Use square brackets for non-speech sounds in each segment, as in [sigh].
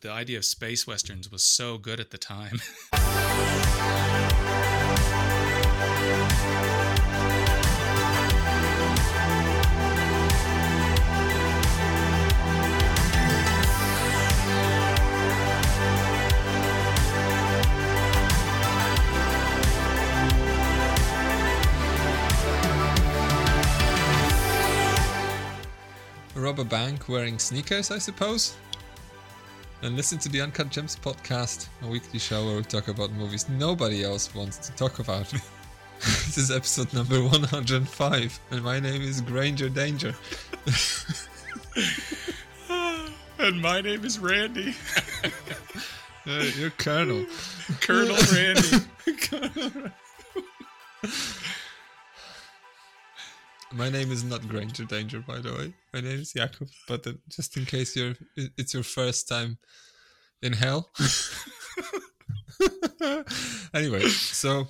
the idea of space westerns was so good at the time. [laughs] a bank wearing sneakers, I suppose. And listen to the Uncut Gems podcast, a weekly show where we talk about movies nobody else wants to talk about. [laughs] this is episode number 105, and my name is Granger Danger. [laughs] and my name is Randy. [laughs] uh, you're Colonel. Colonel Randy. Colonel. My name is not Granger Danger, by the way. My name is Jakub. But uh, just in case you're, it's your first time in hell. [laughs] anyway, so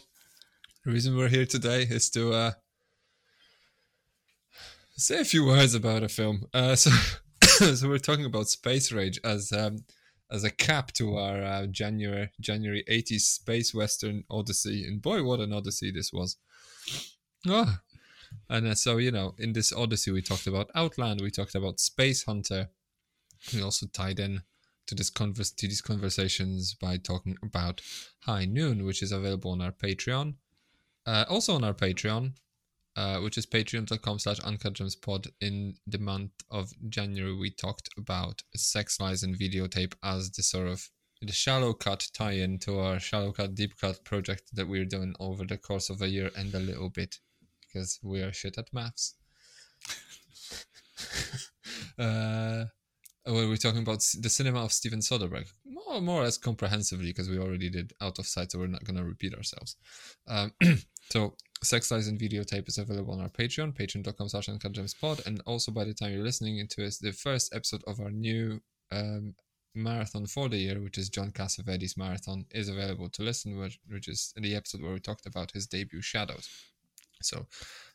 the reason we're here today is to uh, say a few words about a film. Uh, so, [coughs] so we're talking about Space Rage as um, as a cap to our uh, January January 80s space western odyssey, and boy, what an odyssey this was! Oh, and uh, so, you know, in this Odyssey, we talked about Outland, we talked about Space Hunter. We also tied in to this converse to these conversations by talking about High Noon, which is available on our Patreon. Uh, also on our Patreon, uh, which is patreon.com slash uncutgemspod. In the month of January, we talked about Sex Lies and Videotape as the sort of the shallow cut tie-in to our shallow cut deep cut project that we're doing over the course of a year and a little bit because we are shit at maths. [laughs] uh, well, we're talking about the cinema of Steven Soderbergh, more, more or less comprehensively, because we already did Out of Sight, so we're not going to repeat ourselves. Um, [clears throat] so, Sex Lies and Videotape is available on our Patreon, patreon.com slash uncutgemspod, and also by the time you're listening into it, the first episode of our new um, marathon for the year, which is John Cassavetes' marathon, is available to listen, which, which is the episode where we talked about his debut, Shadows. So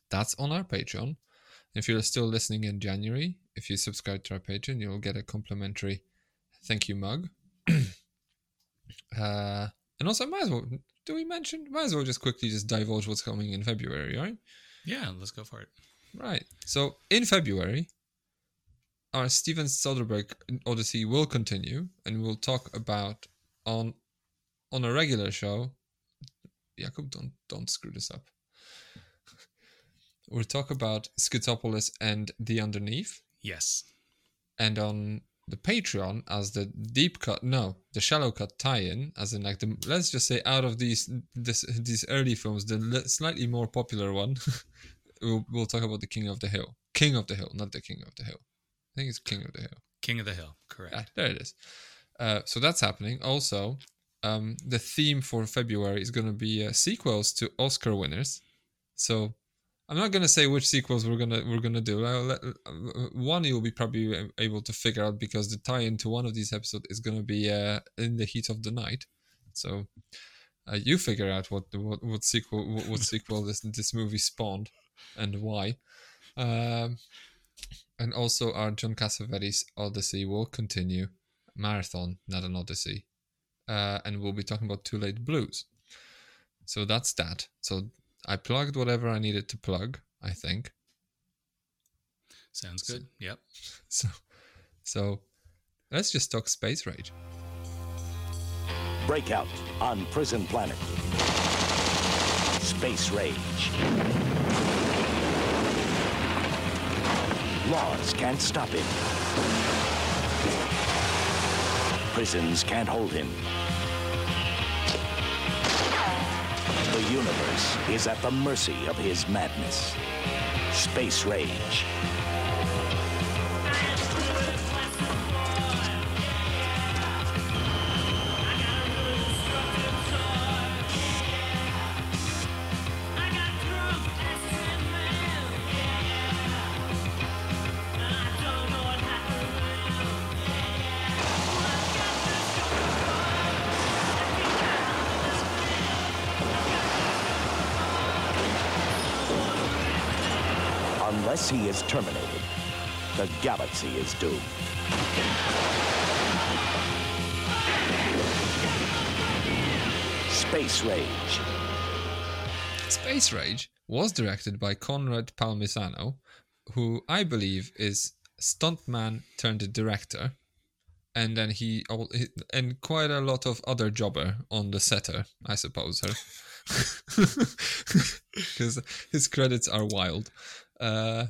that's on our Patreon. If you're still listening in January, if you subscribe to our Patreon, you'll get a complimentary thank you mug. [clears throat] uh, and also, might as well, do we mention? Might as well just quickly just divulge what's coming in February, right? Yeah, let's go for it. Right. So in February, our Steven Soderbergh Odyssey will continue, and we'll talk about on on a regular show. Jakub, don't don't screw this up we'll talk about Schizopolis and The Underneath. Yes. And on the Patreon as the deep cut, no, the shallow cut tie-in, as in like the let's just say out of these this, these early films, the slightly more popular one, [laughs] we'll we'll talk about the King of the Hill, King of the Hill, not the King of the Hill. I think it's King of the Hill. King of the Hill, correct. Ah, there it is. Uh, so that's happening. Also, um, the theme for February is going to be uh, sequels to Oscar winners. So I'm not gonna say which sequels we're gonna we're gonna do. Uh, one you'll be probably able to figure out because the tie-in to one of these episodes is gonna be uh, in the heat of the night. So uh, you figure out what what what sequel what, what sequel this this movie spawned and why. Um, and also our John Cassavetes Odyssey will continue marathon, not an Odyssey, uh, and we'll be talking about Too Late Blues. So that's that. So I plugged whatever I needed to plug, I think. Sounds good. So, yep. [laughs] So so let's just talk space rage. Breakout on Prison Planet. Space Rage. Laws can't stop him. Prisons can't hold him. The universe is at the mercy of his madness. Space Rage. Is doomed. Space Rage. Space Rage was directed by Conrad Palmisano, who I believe is stuntman turned director, and then he and quite a lot of other jobber on the setter, I suppose. Because [laughs] his credits are wild. Uh,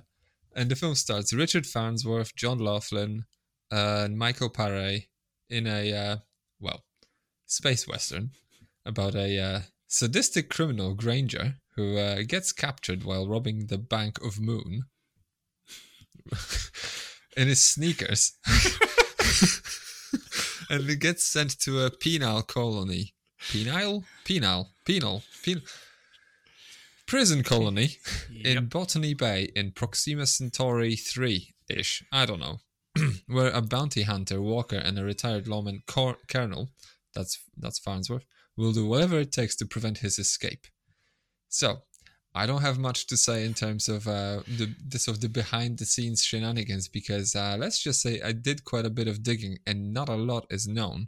and the film starts Richard Farnsworth, John Laughlin, uh, and Michael Paré in a uh, well space western about a uh, sadistic criminal Granger who uh, gets captured while robbing the Bank of Moon [laughs] in his sneakers. [laughs] and he gets sent to a penal colony. Penal? Penal. Penal. Penal. Prison colony in Botany Bay in Proxima Centauri 3 ish. I don't know. [clears throat] where a bounty hunter, Walker, and a retired lawman, Cor- Colonel, that's, that's Farnsworth, will do whatever it takes to prevent his escape. So, I don't have much to say in terms of uh, the this of the behind the scenes shenanigans because uh, let's just say I did quite a bit of digging and not a lot is known.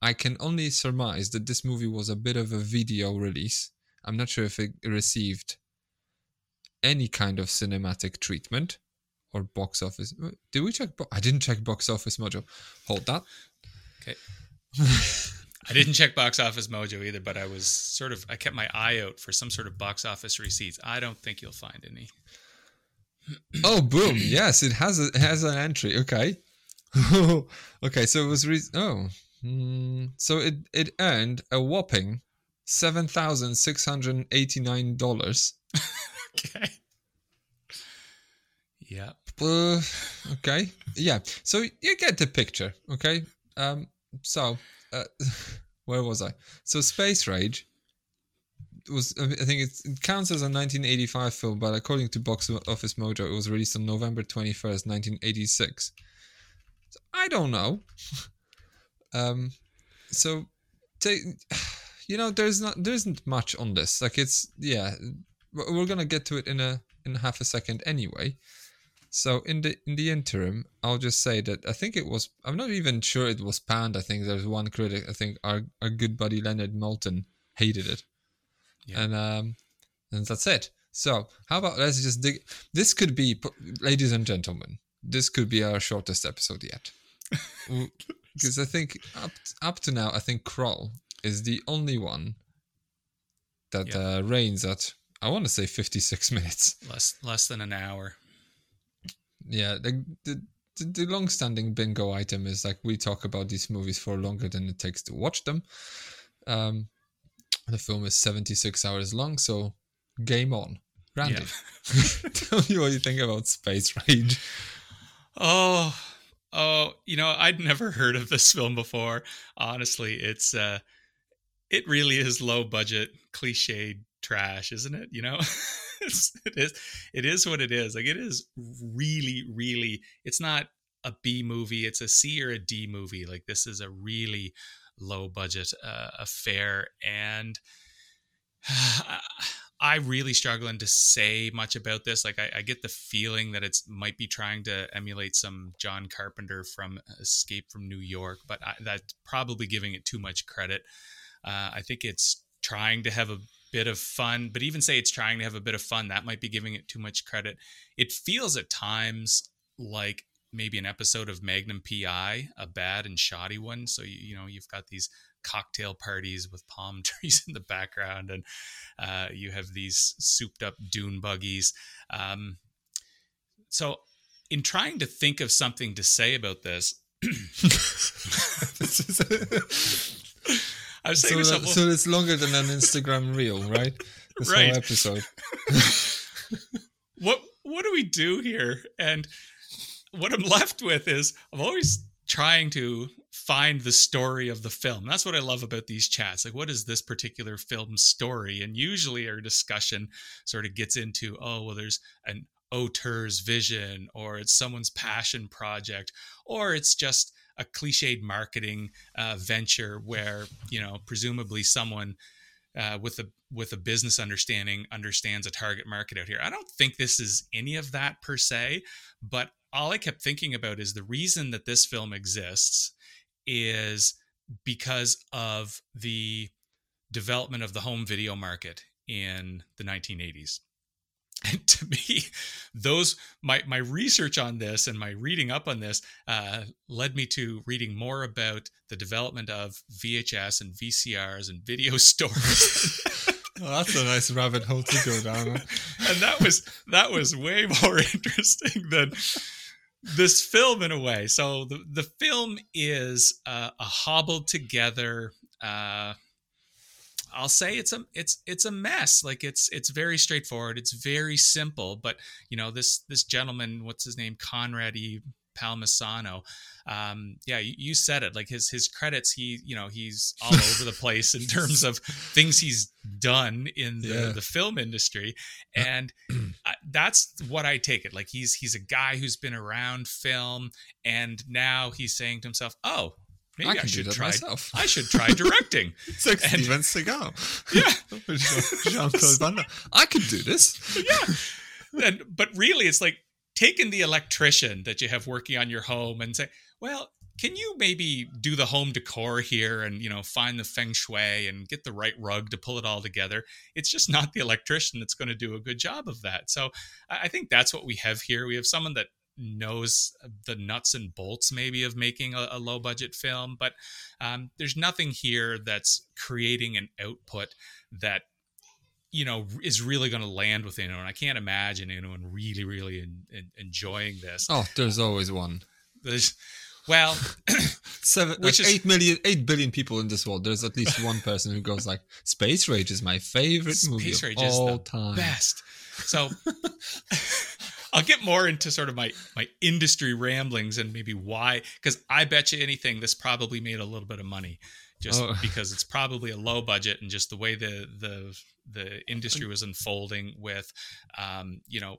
I can only surmise that this movie was a bit of a video release. I'm not sure if it received any kind of cinematic treatment or box office. Did we check? Bo- I didn't check box office mojo. Hold that. Okay. [laughs] I didn't check Box Office Mojo either, but I was sort of I kept my eye out for some sort of box office receipts. I don't think you'll find any. [clears throat] Oh, boom! Yes, it has a, it has an entry. Okay, [laughs] okay. So it was re- oh, mm, so it it earned a whopping seven thousand six hundred eighty nine dollars. [laughs] Okay. Yeah. Uh, okay, yeah. So you get the picture. Okay. Um. So, uh, [laughs] where was I? So Space Rage was I think it counts as a 1985 film, but according to Box Office Mojo, it was released on November 21st, 1986. So I don't know. [laughs] um, so take, you know, there's not there isn't much on this. Like it's yeah, we're gonna get to it in a in half a second anyway. So in the in the interim, I'll just say that I think it was. I'm not even sure it was panned. I think there's one critic. I think our our good buddy Leonard Maltin hated it, Yeah. and um, and that's it. So how about let's just dig. This could be, ladies and gentlemen, this could be our shortest episode yet, [laughs] because I think up up to now, I think Crawl is the only one that Yeah. uh, reigns at. I want to say 56 [laughs] minutes. Less less than an hour. yeah the, the the long-standing bingo item is like we talk about these movies for longer than it takes to watch them um the film is 76 hours long so game on randy [laughs] tell me what you think about space rage Oh, oh, you know, I'd never heard of this film before. Honestly, it's uh it really is low budget, cliched trash, isn't it? You know? [laughs] it is it is what it is. Like it is really really it's not a B movie, it's a C or a D movie. Like this is a really low budget uh, affair and [sighs] I'm really struggling to say much about this. Like, I, I get the feeling that it's might be trying to emulate some John Carpenter from Escape from New York, but I, that's probably giving it too much credit. Uh, I think it's trying to have a bit of fun, but even say it's trying to have a bit of fun, that might be giving it too much credit. It feels at times like maybe an episode of Magnum PI, a bad and shoddy one. So you, you know you've got these cocktail parties with palm [laughs] trees in the background, and uh, you have these souped up dune buggies. Um, so, in trying to think of something to say about this, [laughs] [laughs] I was saying so, that, so it's longer than an instagram reel right [laughs] this Right. whole episode [laughs] what what do we do here? And what I'm left with is I'm always trying to find the story of the film. That's what I love about these chats. Like, what is this particular film's story? And usually our discussion sort of gets into, oh, well, there's an auteur's vision, or it's someone's passion project, or it's just a cliched marketing uh, venture where, you know, presumably someone uh, with a with a business understanding understands a target market out here. I don't think this is any of that per se, but all I kept thinking about is the reason that this film exists is because of the development of the home video market in the 1980s. And to me, those my my research on this and my reading up on this uh, led me to reading more about the development of VHS and VCRs and video [laughs] stores. Oh, [laughs] that's a nice rabbit hole to go down. and that was that was way more [laughs] interesting than this film in a way. So the the film is uh, a hobbled together. Uh, I'll say it's a it's it's a mess. Like it's it's very straightforward. It's very simple. But you know this this gentleman, what's his name, Conrad E. Palmisano. Um, yeah, you, you, said it. Like his his credits, he you know he's all over the place in terms of things he's done in the, yeah. the film industry, and I, that's what I take it. Like he's he's a guy who's been around film, and now he's saying to himself, "Oh, Maybe I, I should try. Myself. I should try directing. [laughs] like and, Steven Seagal. [laughs] Yeah, [laughs] Jean Claude Van Damme. I could do this. Yeah, and but really, it's like taking the electrician that you have working on your home and say, well, can you maybe do the home decor here and you know find the feng shui and get the right rug to pull it all together it's just not the electrician that's going to do a good job of that so i think that's what we have here we have someone that knows the nuts and bolts maybe of making a, a low budget film but um, there's nothing here that's creating an output that you know is really going to land with anyone. I can't imagine anyone really really in, in, enjoying this. Oh there's always one. There's well [coughs] seven which like is, 8 million 8 billion people in this world. There's at least one person who goes like space rage is my favorite space movie of all time. best. So [laughs] I'll get more into sort of my my industry ramblings and maybe why because I bet you anything this probably made a little bit of money just oh. [laughs] because it's probably a low budget and just the way the the the industry was unfolding with um, you know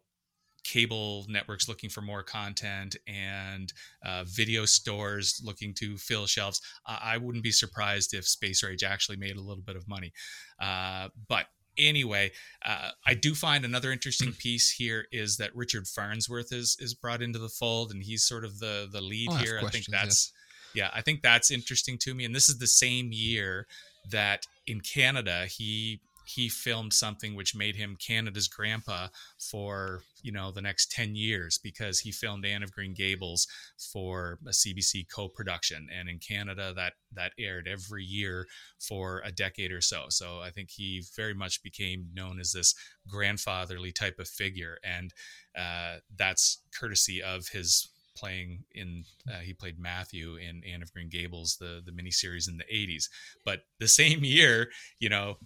cable networks looking for more content and uh, video stores looking to fill shelves. I wouldn't be surprised if Space Rage actually made a little bit of money. Uh, but anyway, uh, I do find another interesting piece here is that Richard Farnsworth is is brought into the fold, and he's sort of the the lead here. I think that's yeah, I think that's interesting to me. And this is the same year that in Canada he he filmed something which made him Canada's grandpa for you know the next 10 years because he filmed Anne of Green Gables for a CBC co-production. And in Canada that that aired every year for a decade or so. So I think he very much became known as this grandfatherly type of figure. And uh, that's courtesy of his playing in uh, he played Matthew in Anne of Green Gables the the miniseries in the 80s but the same [laughs] year you know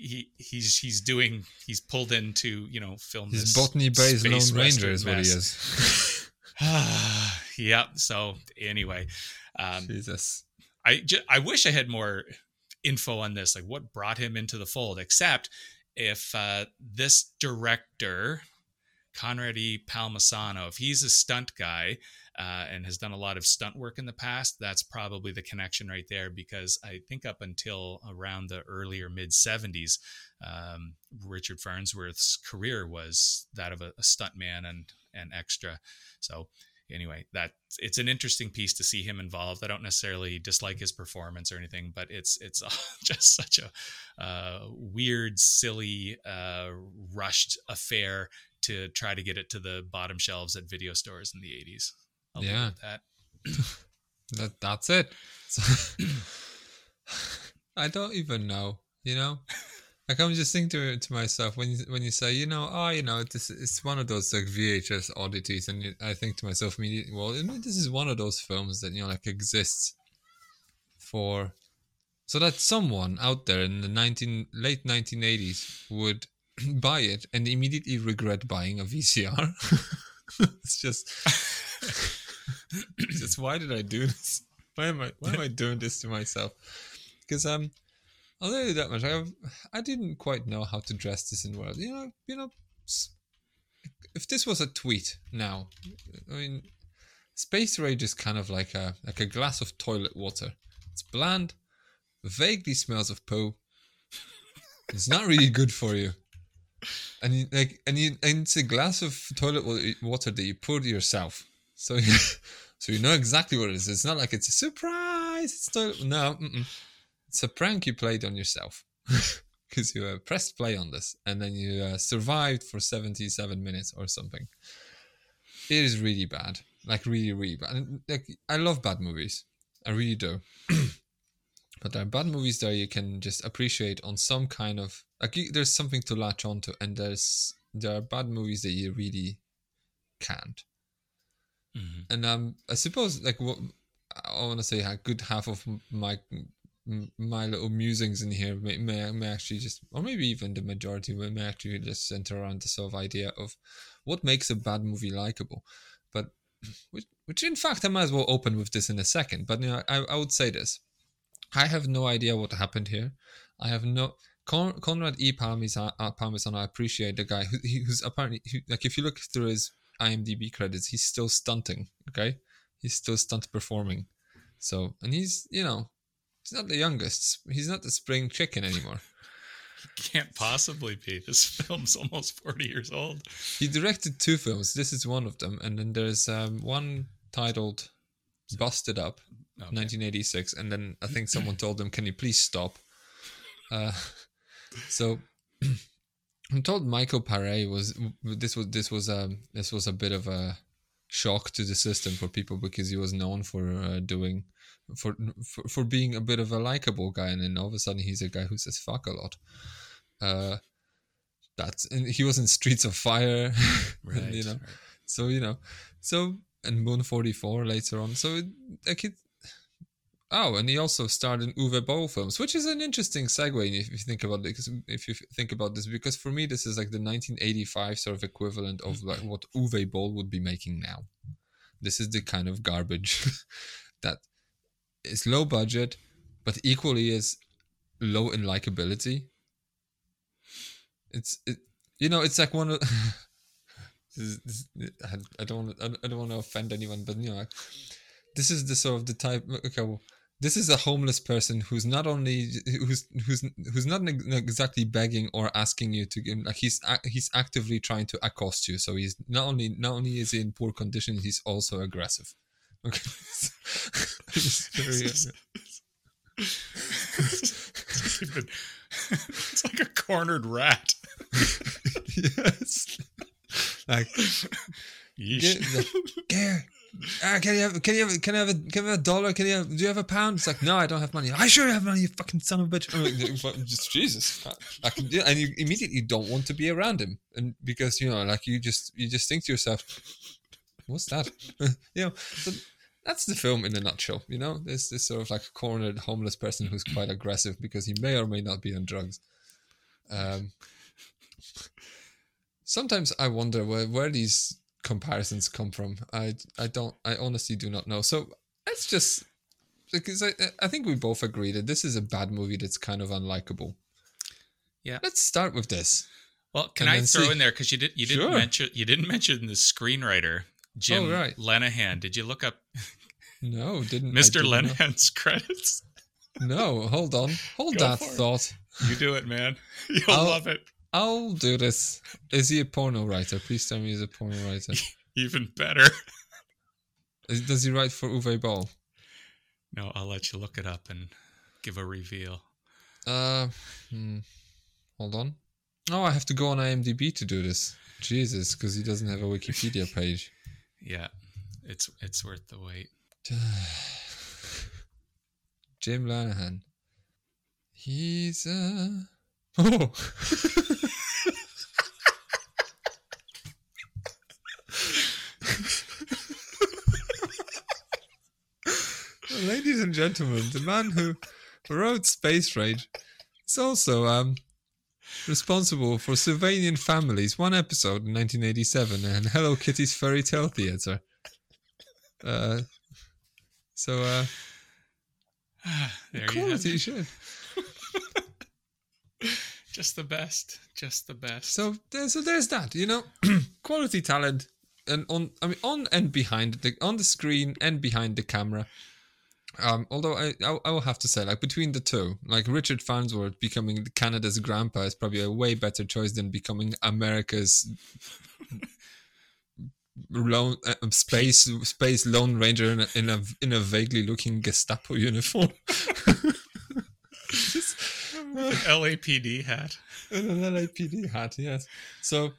he he's he's doing he's pulled into you know film his botany bay's lone ranger is what he is. [laughs] Yeah so anyway um jesus. I just, i wish i had more info on this like what brought him into the fold except if uh this director conrad e. Palmisano if he's a stunt guy uh, and has done a lot of stunt work in the past, that's probably the connection right there. Because I think up until around the earlier mid 70s, um, Richard Farnsworth's career was that of a, a stuntman and and extra. So anyway, that it's an interesting piece to see him involved. I don't necessarily dislike his performance or anything, but it's it's [laughs] just such a uh, weird, silly, uh, rushed affair to try to get it to the bottom shelves at video stores in the 80s. I'll yeah. that. [laughs] that that's it. So, [laughs] I don't even know, you know. Like I'm just thinking to, to myself when you when you say, you know, oh, you know, this it's one of those like VHS oddities, and you, I think to myself immediately, well, you know, this is one of those films that you know like exists for, so that someone out there in the nineteen late nineteen eighties would [clears throat] buy it and immediately regret buying a VCR. [laughs] it's just [laughs] just why did I do this? Why am I why am I doing this to myself? Because um, I'll tell you that much. I I didn't quite know how to dress this in world. You know, you know, if this was a tweet now, I mean, space rage is kind of like a like a glass of toilet water. It's bland, vaguely smells of poo. It's not really good for you. And you, like, and you, and it's a glass of toilet water that you pour yourself. So, [laughs] so you know exactly what it is. It's not like it's a surprise. It's no, mm-mm. it's a prank you played on yourself. [laughs] because you uh, pressed play on this and then you uh, survived for 77 minutes or something. It is really bad, like really, really bad. And, like I love bad movies, I really do. [clears throat] but there are bad movies that you can just appreciate on some kind of like there's something to latch onto, and there's there are bad movies that you really can't. Mhm. And um, I suppose like what I want to say, a good half of my my little musings in here may, may may actually just, or maybe even the majority may actually just center around the sort of idea of what makes a bad movie likable. But which, which in fact I might as well open with this in a second. But you know, I I would say this: I have no idea what happened here. I have no. Con- Conrad E. Parmesan, uh, Parmesan, I appreciate the guy who, who's apparently like if you look through his IMDb credits, he's still stunting. Okay, he's still stunt performing. So, and he's you know, he's not the youngest. He's not the spring chicken anymore. he [laughs] Can't possibly be. This film's almost 40 years old. He directed two films. This is one of them, and then there's um, one titled "Busted Up," Okay. 1986, and then I think someone told him, "Can you please stop?" Uh, [laughs] so [clears throat] I'm told Michael Paré was this was this was a this was a bit of a shock to the system for people because he was known for uh, doing for, for for being a bit of a likable guy, and then all of a sudden he's a guy who says fuck a lot. Uh, that's and he was in Streets of Fire, [laughs] Right. you know. right. So you know, so and Moon Forty Four later on. So it, like it. Oh, and he also starred in Uwe Boll films, which is an interesting segue if you think about this. If you think about this, because for me this is like the 1985 sort of equivalent of like what Uwe Boll would be making now. This is the kind of garbage [laughs] that is low budget, but equally is low in likability. It's it, you know, it's like one of. [laughs] this is, this, I, I don't want I don't want to offend anyone, but you know, this is the sort of the type. Okay, well, this is a homeless person who's not only who's who's who's not exactly begging or asking you to give like he's he's actively trying to accost you. So he's not only not only is he in poor condition, he's also aggressive. [laughs] Okay. It's even- it's like a cornered rat. [laughs] yes. Like Yeesh. Get the- Uh, can you have can you have can I have a can I have a dollar? Can you have do you have a pound? It's like no, I don't have money. I sure have money, you fucking son of a bitch. Just Jesus, I can do, and you immediately don't want to be around him, and because you know, like you just you just think to yourself, what's that? [laughs] you know, so that's the film in a nutshell. You know, there's this sort of like cornered homeless person who's quite aggressive because he may or may not be on drugs. Um, sometimes I wonder where where these comparisons come from. I I don't I honestly do not know. So let's just because I I think we both agree that this is a bad movie that's kind of unlikable. Yeah. Let's start with this. Well, can And I throw see- in there because you did you didn't Sure. mention you didn't mention the screenwriter Jim Oh, right. Lenahan. Did you look up No, didn't Mr. didn't know. Lenahan's [laughs] credits? No, hold on. Hold Go that for it. thought. You do it, man. [laughs] You'll I'll- love it. I'll do this. Is he a porno writer? Please tell me he's a porno writer. [laughs] Even better. Does he write for Uwe Boll? No, I'll let you look it up and give a reveal. Uh, hmm, hold on. Oh, I have to go on IMDb to do this. Jesus, because he doesn't have a Wikipedia [laughs] page. Yeah, it's it's worth the wait. [sighs] Jim Lenahan. He's uh oh. [laughs] Ladies and gentlemen, the man who wrote Space Rage is also um responsible for Sylvanian Families, one episode in 1987, and Hello Kitty's Fairy Tale Theater. Uh, so uh, there you quality have it. shit. [laughs] Just the best. Just the best. So there's so there's that, you know, [clears throat] quality talent, and on I mean on and behind the on the screen and behind the camera. Um, although I, I I will have to say like between the two, like Richard Farnsworth becoming Canada's grandpa is probably a way better choice than becoming America's [laughs] lone uh, space space lone ranger in a in a, in a vaguely looking Gestapo uniform. [laughs] LAPD hat. [laughs] an LAPD hat, yes. So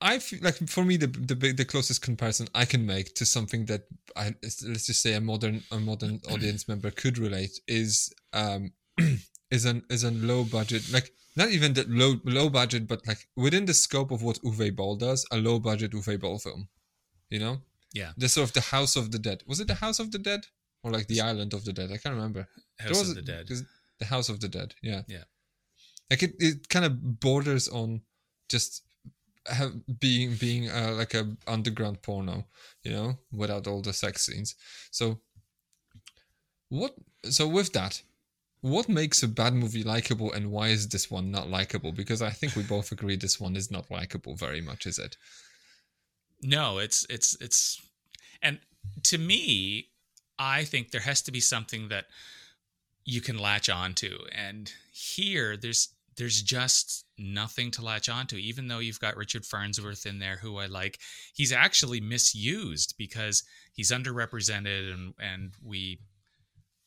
I feel like for me the the the closest comparison I can make to something that I let's just say a modern a modern [clears throat] audience member could relate is um [clears throat] is an is a low budget like not even that low low budget but like within the scope of what Uwe Boll does a low budget Uwe Boll film, you know Yeah. the sort of the House of the Dead was it the House of the Dead or like the Island of the Dead I can't remember House of a- the Dead. The House of the Dead, yeah. Yeah. Like it, it kind of borders on just have, being being uh, like a underground porno, you know, without all the sex scenes. So what? So with that, what makes a bad movie likable, and why is this one not likable? Because I think we both [laughs] agree this one is not likable very much, is it? No, it's it's it's and to me, I think there has to be something that you can latch onto. And here there's there's just nothing to latch onto, even though you've got Richard Farnsworth in there who I like. He's actually misused because he's underrepresented and and we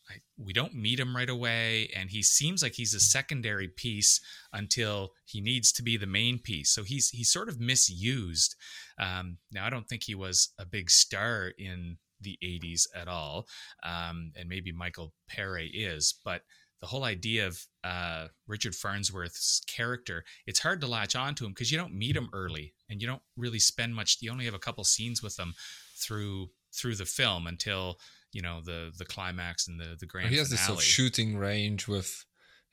I, we don't meet him right away and he seems like he's a secondary piece until he needs to be the main piece so he's he's sort of misused um, now i don't think he was a big star in the 80s at all um, and maybe michael Paré is but the whole idea of uh, richard farnsworth's character it's hard to latch onto him because you don't meet him early and you don't really spend much you only have a couple scenes with him through through the film until you know the the climax and the the grand he has this sort of shooting range with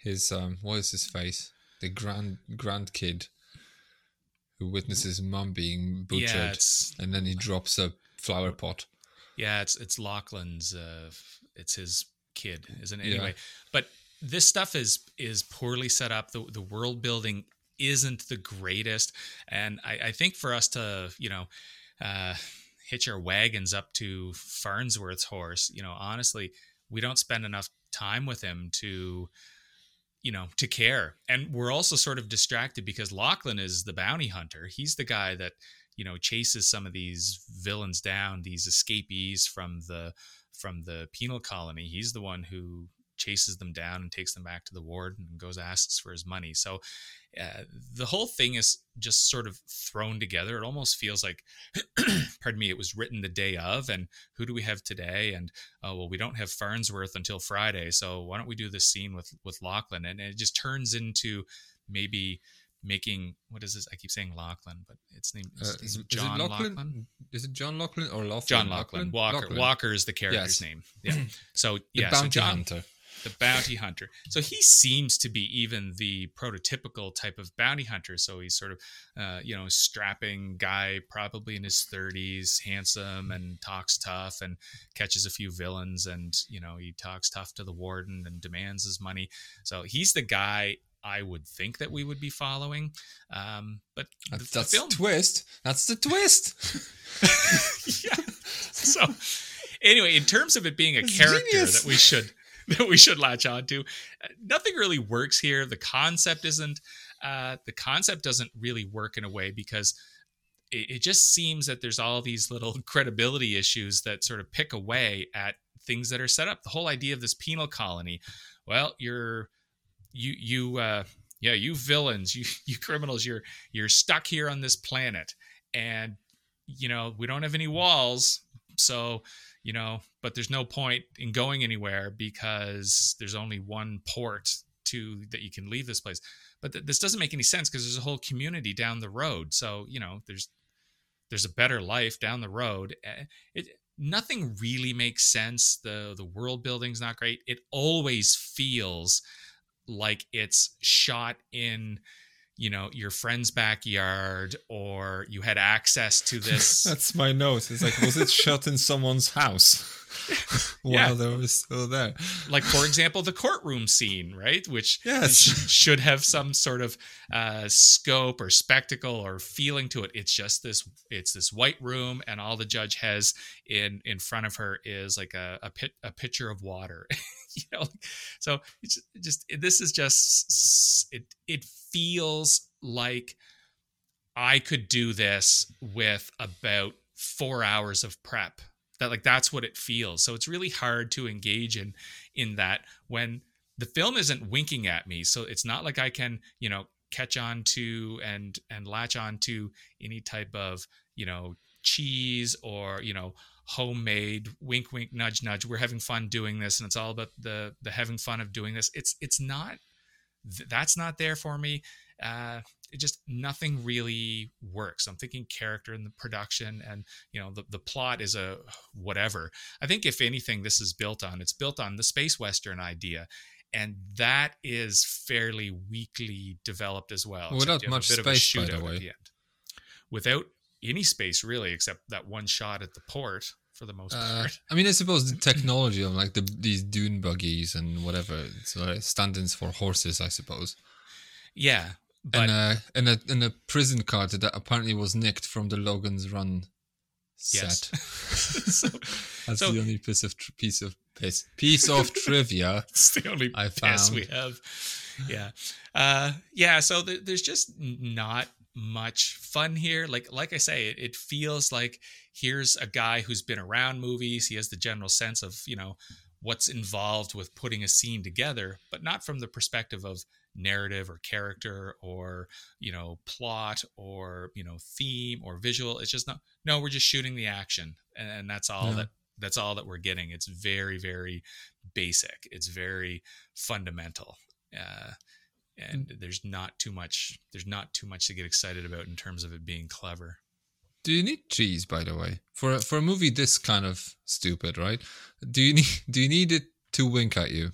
his um, what is his face? The grand grandkid who witnesses mum being butchered, yeah, and then he drops a flower pot. Yeah, it's it's Lachlan's uh it's his kid, isn't it? Yeah. Anyway, but this stuff is is poorly set up. The the world building isn't the greatest, and I, I think for us to you know uh, hitch our wagons up to Farnsworth's horse, you know, honestly, we don't spend enough time with him to you know to care and we're also sort of distracted because lachlan is the bounty hunter he's the guy that you know chases some of these villains down these escapees from the from the penal colony. He's the one who chases them down and takes them back to the ward and goes asks for his money. So uh, the whole thing is just sort of thrown together. It almost feels like [clears throat] pardon me it was written the day of and who do we have today? And oh well we don't have farnsworth until friday so why don't we do this scene with with lachlan? And it just turns into maybe making what is this i keep saying lachlan but its name Uh, is, is, is is john it Lachlan? lachlan Is it John Lachlan or Laughlin? john lachlan, walker Lachlan. walker is the character's Yes. name [clears throat] yeah so The yeah so bounty john hunter. the bounty hunter. So he seems to be even the prototypical type of bounty hunter. So he's sort of, uh, you know, strapping guy, probably in his 30s, handsome and talks tough and catches a few villains. And, you know, he talks tough to the warden and demands his money. So he's the guy I would think that we would be following. Um, but the, That's, the film the twist. That's the twist. [laughs] yeah. So anyway, in terms of it being a It's character genius. that we should that we should latch on to, nothing really works here. The concept isn't uh, the concept doesn't really work in a way because it, it just seems that there's all these little [laughs] credibility issues that sort of pick away at things that are set up. The whole idea of this penal colony. Well, you're you you uh yeah you villains [laughs] you you criminals you're you're stuck here on this planet. And you know we don't have any walls so you know but there's no point in going anywhere because there's only one port to that you can leave this place. But th- this doesn't make any sense because there's a whole community down the road. So you know there's there's a better life down the road. It nothing really makes sense. The the world building's not great. It always feels like it's shot in you know your friend's backyard or you had access to [laughs] this That's my note. It's like, was it shot in someone's house [laughs] while Yeah. they were still there? like for example the courtroom scene right which [laughs] Yes. sh- should have some sort of uh, scope or spectacle or feeling to it it's just this it's this white room and all the judge has in in front of her is like a a, pit, a pitcher of water [laughs] you know so it's just, this is just it it feels like i could do this with about four hours of prep. That like that's what it feels. So it's really hard to engage in in that when the film isn't winking at me. So it's not like i can you know catch on to and and latch on to any type of you know cheese or you know homemade wink wink nudge nudge. We're having fun doing this and it's all about the the having fun of doing this. It's it's not that's not there for me. Uh it just nothing really works. I'm thinking character in the production and you know the, the plot is a whatever. I think if anything this is built on it's built on the space western idea and that is fairly weakly developed as well. Without much space by the way. the without any space really except that one shot at the port for the most uh, part. I mean, I suppose the [laughs] technology of like the these dune buggies and whatever, so uh, stand-ins for horses, I suppose. Yeah, but and, uh, and a and a prison card that apparently was nicked from the Logan's Run set. Yes. [laughs] [laughs] so, That's so, the only piece of piece of piece piece of trivia. It's the only I found. we have. Yeah, uh, yeah. So th- there's just not much fun here. Like like I say, it, it feels like here's a guy who's been around movies. He has the general sense of you know what's involved with putting a scene together, but not from the perspective of narrative or character or you know plot or you know theme or visual. It's just not. No, we're just shooting the action, and, and that's all yeah. that that's all that we're getting. It's very very basic. It's very fundamental. Uh, and mm. there's not too much there's not too much to get excited about in terms of it being clever do you need cheese by the way? For a, for a movie this kind of stupid right? Do you [laughs] need do you need it to wink at you?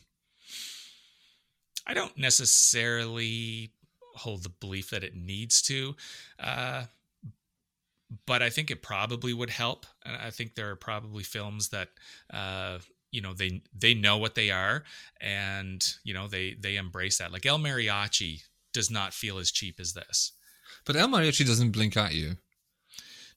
I don't necessarily hold the belief that it needs to uh, but i think it probably would help. I think there are probably films that uh, you know they they know what they are and you know they they embrace that. Like el mariachi does not feel as cheap as this. But el mariachi doesn't blink at you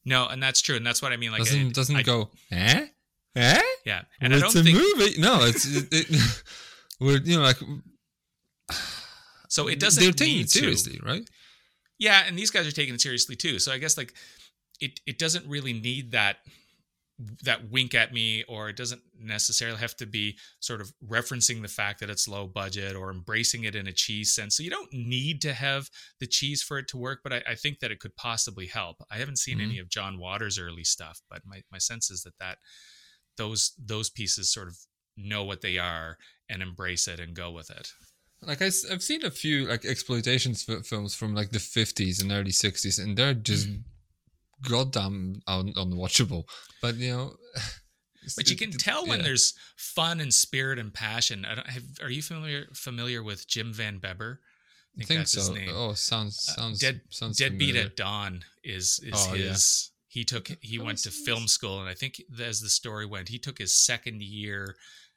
no and that's true and that's what i mean like doesn't it, doesn't I, go eh? Eh? Yeah and well, I don't it's a think, movie? No it's it, it, [laughs] we're you know like [sighs] so it doesn't they're taking it seriously to. right? Yeah and these guys are taking it seriously too so i guess like it it doesn't really need that that wink at me or it doesn't necessarily have to be sort of referencing the fact that it's low budget or embracing it in a cheese sense. So you don't need to have the cheese for it to work but i, I think that it could possibly help. I haven't seen mm-hmm. any of john waters early stuff but my, my sense is that that those those pieces sort of know what they are and embrace it and go with it. Like I, have seen a few like exploitation films from like the 50s and early 60s and they're just mm-hmm goddamn un- unwatchable. But you know, [laughs] but you can tell when yeah. there's fun and spirit and passion. Have, are you familiar familiar with Jim Van Bebber? I think, I think so. Oh, sounds uh, sounds uh, dead. Sounds Deadbeat at Dawn is is oh, his. Yeah. He took he went to film school, and I think as the story went, he took his second year,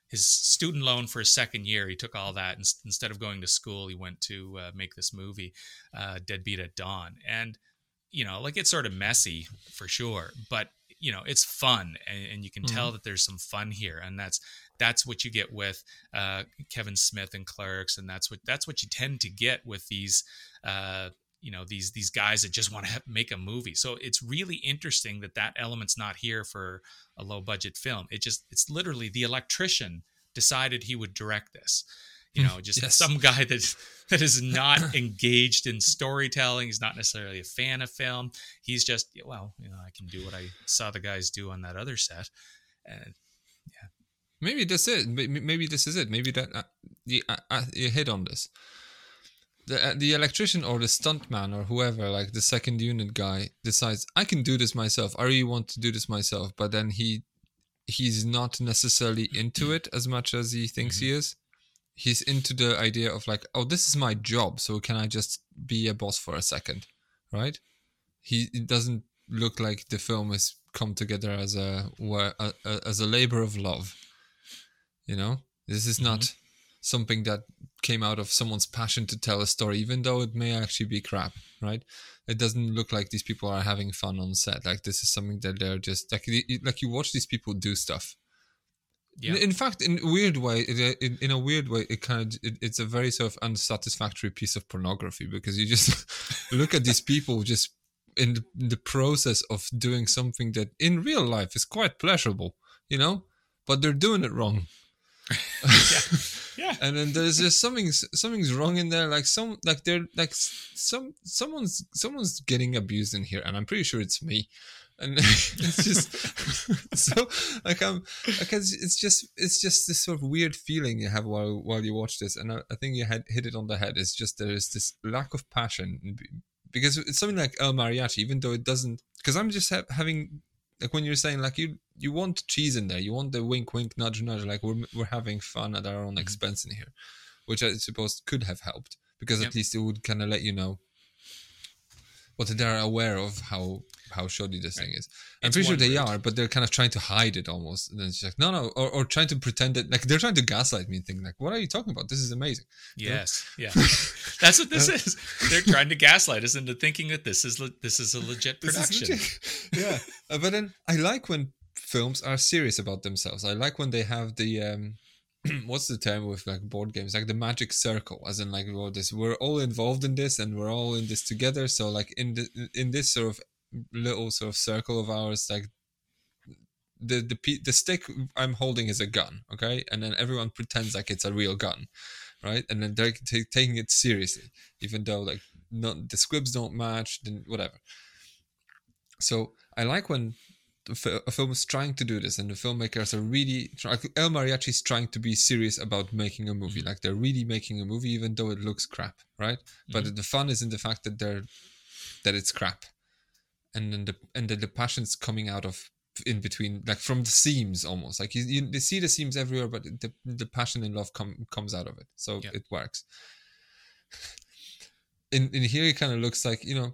his student loan for his second year. He took all that, and instead of going to school, he went to uh, make this movie, uh, Deadbeat at Dawn, and you know, like it's sort of messy for sure, but you know, it's fun, and, and you can mm-hmm. tell that there's some fun here, and that's that's what you get with uh, Kevin Smith and Clerks, and that's what that's what you tend to get with these. Uh, you know these these guys that just want to [laughs] make a movie so it's really interesting that that element's not here for a low budget film it just it's literally the electrician decided he would direct this you know [laughs] just yes. some guy that [laughs] that is [laughs] not engaged in storytelling. He's not necessarily a fan of film. He's just well you know i can do what i saw the guys do on that other set. And yeah. Maybe this is it. maybe this is it. Maybe that uh, you, uh, uh, you hit on this. The, uh, the electrician or the stuntman or whoever like the second unit guy decides i can do this myself. I really want to do this myself. But then he he's not necessarily into it as much as he thinks mm-hmm. he is he's into the idea of like, oh, this is my job, so can I just be a boss for a second, right? He it doesn't look like the film has come together as a, a, a as a labor of love. You know, this is mm-hmm. not something that came out of someone's passion to tell a story, even though it may actually be crap, right? It doesn't look like these people are having fun on set. Like this is something that they're just like like you watch these people do stuff yeah. In fact, in a weird way, in, in a weird way, it kind of it, it's a very sort of unsatisfactory piece of pornography because you just [laughs] look at these people just in the, in the process of doing something that in real life is quite pleasurable, you know, but they're doing it wrong. [laughs] Yeah. [laughs] and then there's just something something's wrong in there like some like they're like some someone's someone's getting abused in here and i'm pretty sure it's me and [laughs] it's just [laughs] so like i'm like it's, it's just it's just this sort of weird feeling you have while while you watch this. And i, I think you had hit it on the head. It's just there is this lack of passion because it's something like el mariachi even though it doesn't because i'm just ha- having like when you're saying like you you want cheese in there you want the wink wink nudge nudge like we're, we're having fun at our own mm-hmm. expense in here which i suppose could have helped because Yep. at least it would kind of let you know what they're aware of how how shoddy this Right. thing is i'm It's pretty sure they are but they're kind of trying to hide it almost and then it's like no no or, or trying to pretend that like they're trying to gaslight me and think like what are you talking about this is amazing Yes. Yeah. [laughs] That's what this is. They're trying to gaslight us into thinking that this is le- this is a [laughs] legit production. legit. [laughs] yeah Uh, but then i like when films are serious about themselves i like when they have the um [clears throat] what's the term with like board games? Like the magic circle as in like well this we're all involved in this and we're all in this together. So like in the in this sort of little sort of circle of ours like the the the stick i'm holding is a gun okay? And then everyone pretends like it's a real gun right? And then they're t- taking it seriously even though like not the squibs don't match then whatever. So I like when a film is trying to do this, and the filmmakers are really try- like El Mariachi is trying to be serious about making a movie. Like they're really making a movie, even though it looks crap, right? But mm-hmm. the fun is in the fact that they're that it's crap, and then the and then the passion's coming out of in between, like from the seams almost. Like you, you, you see the seams everywhere, but the the passion and love come comes out of it, so Yeah. it works. [laughs] In in here, it kind of looks like you know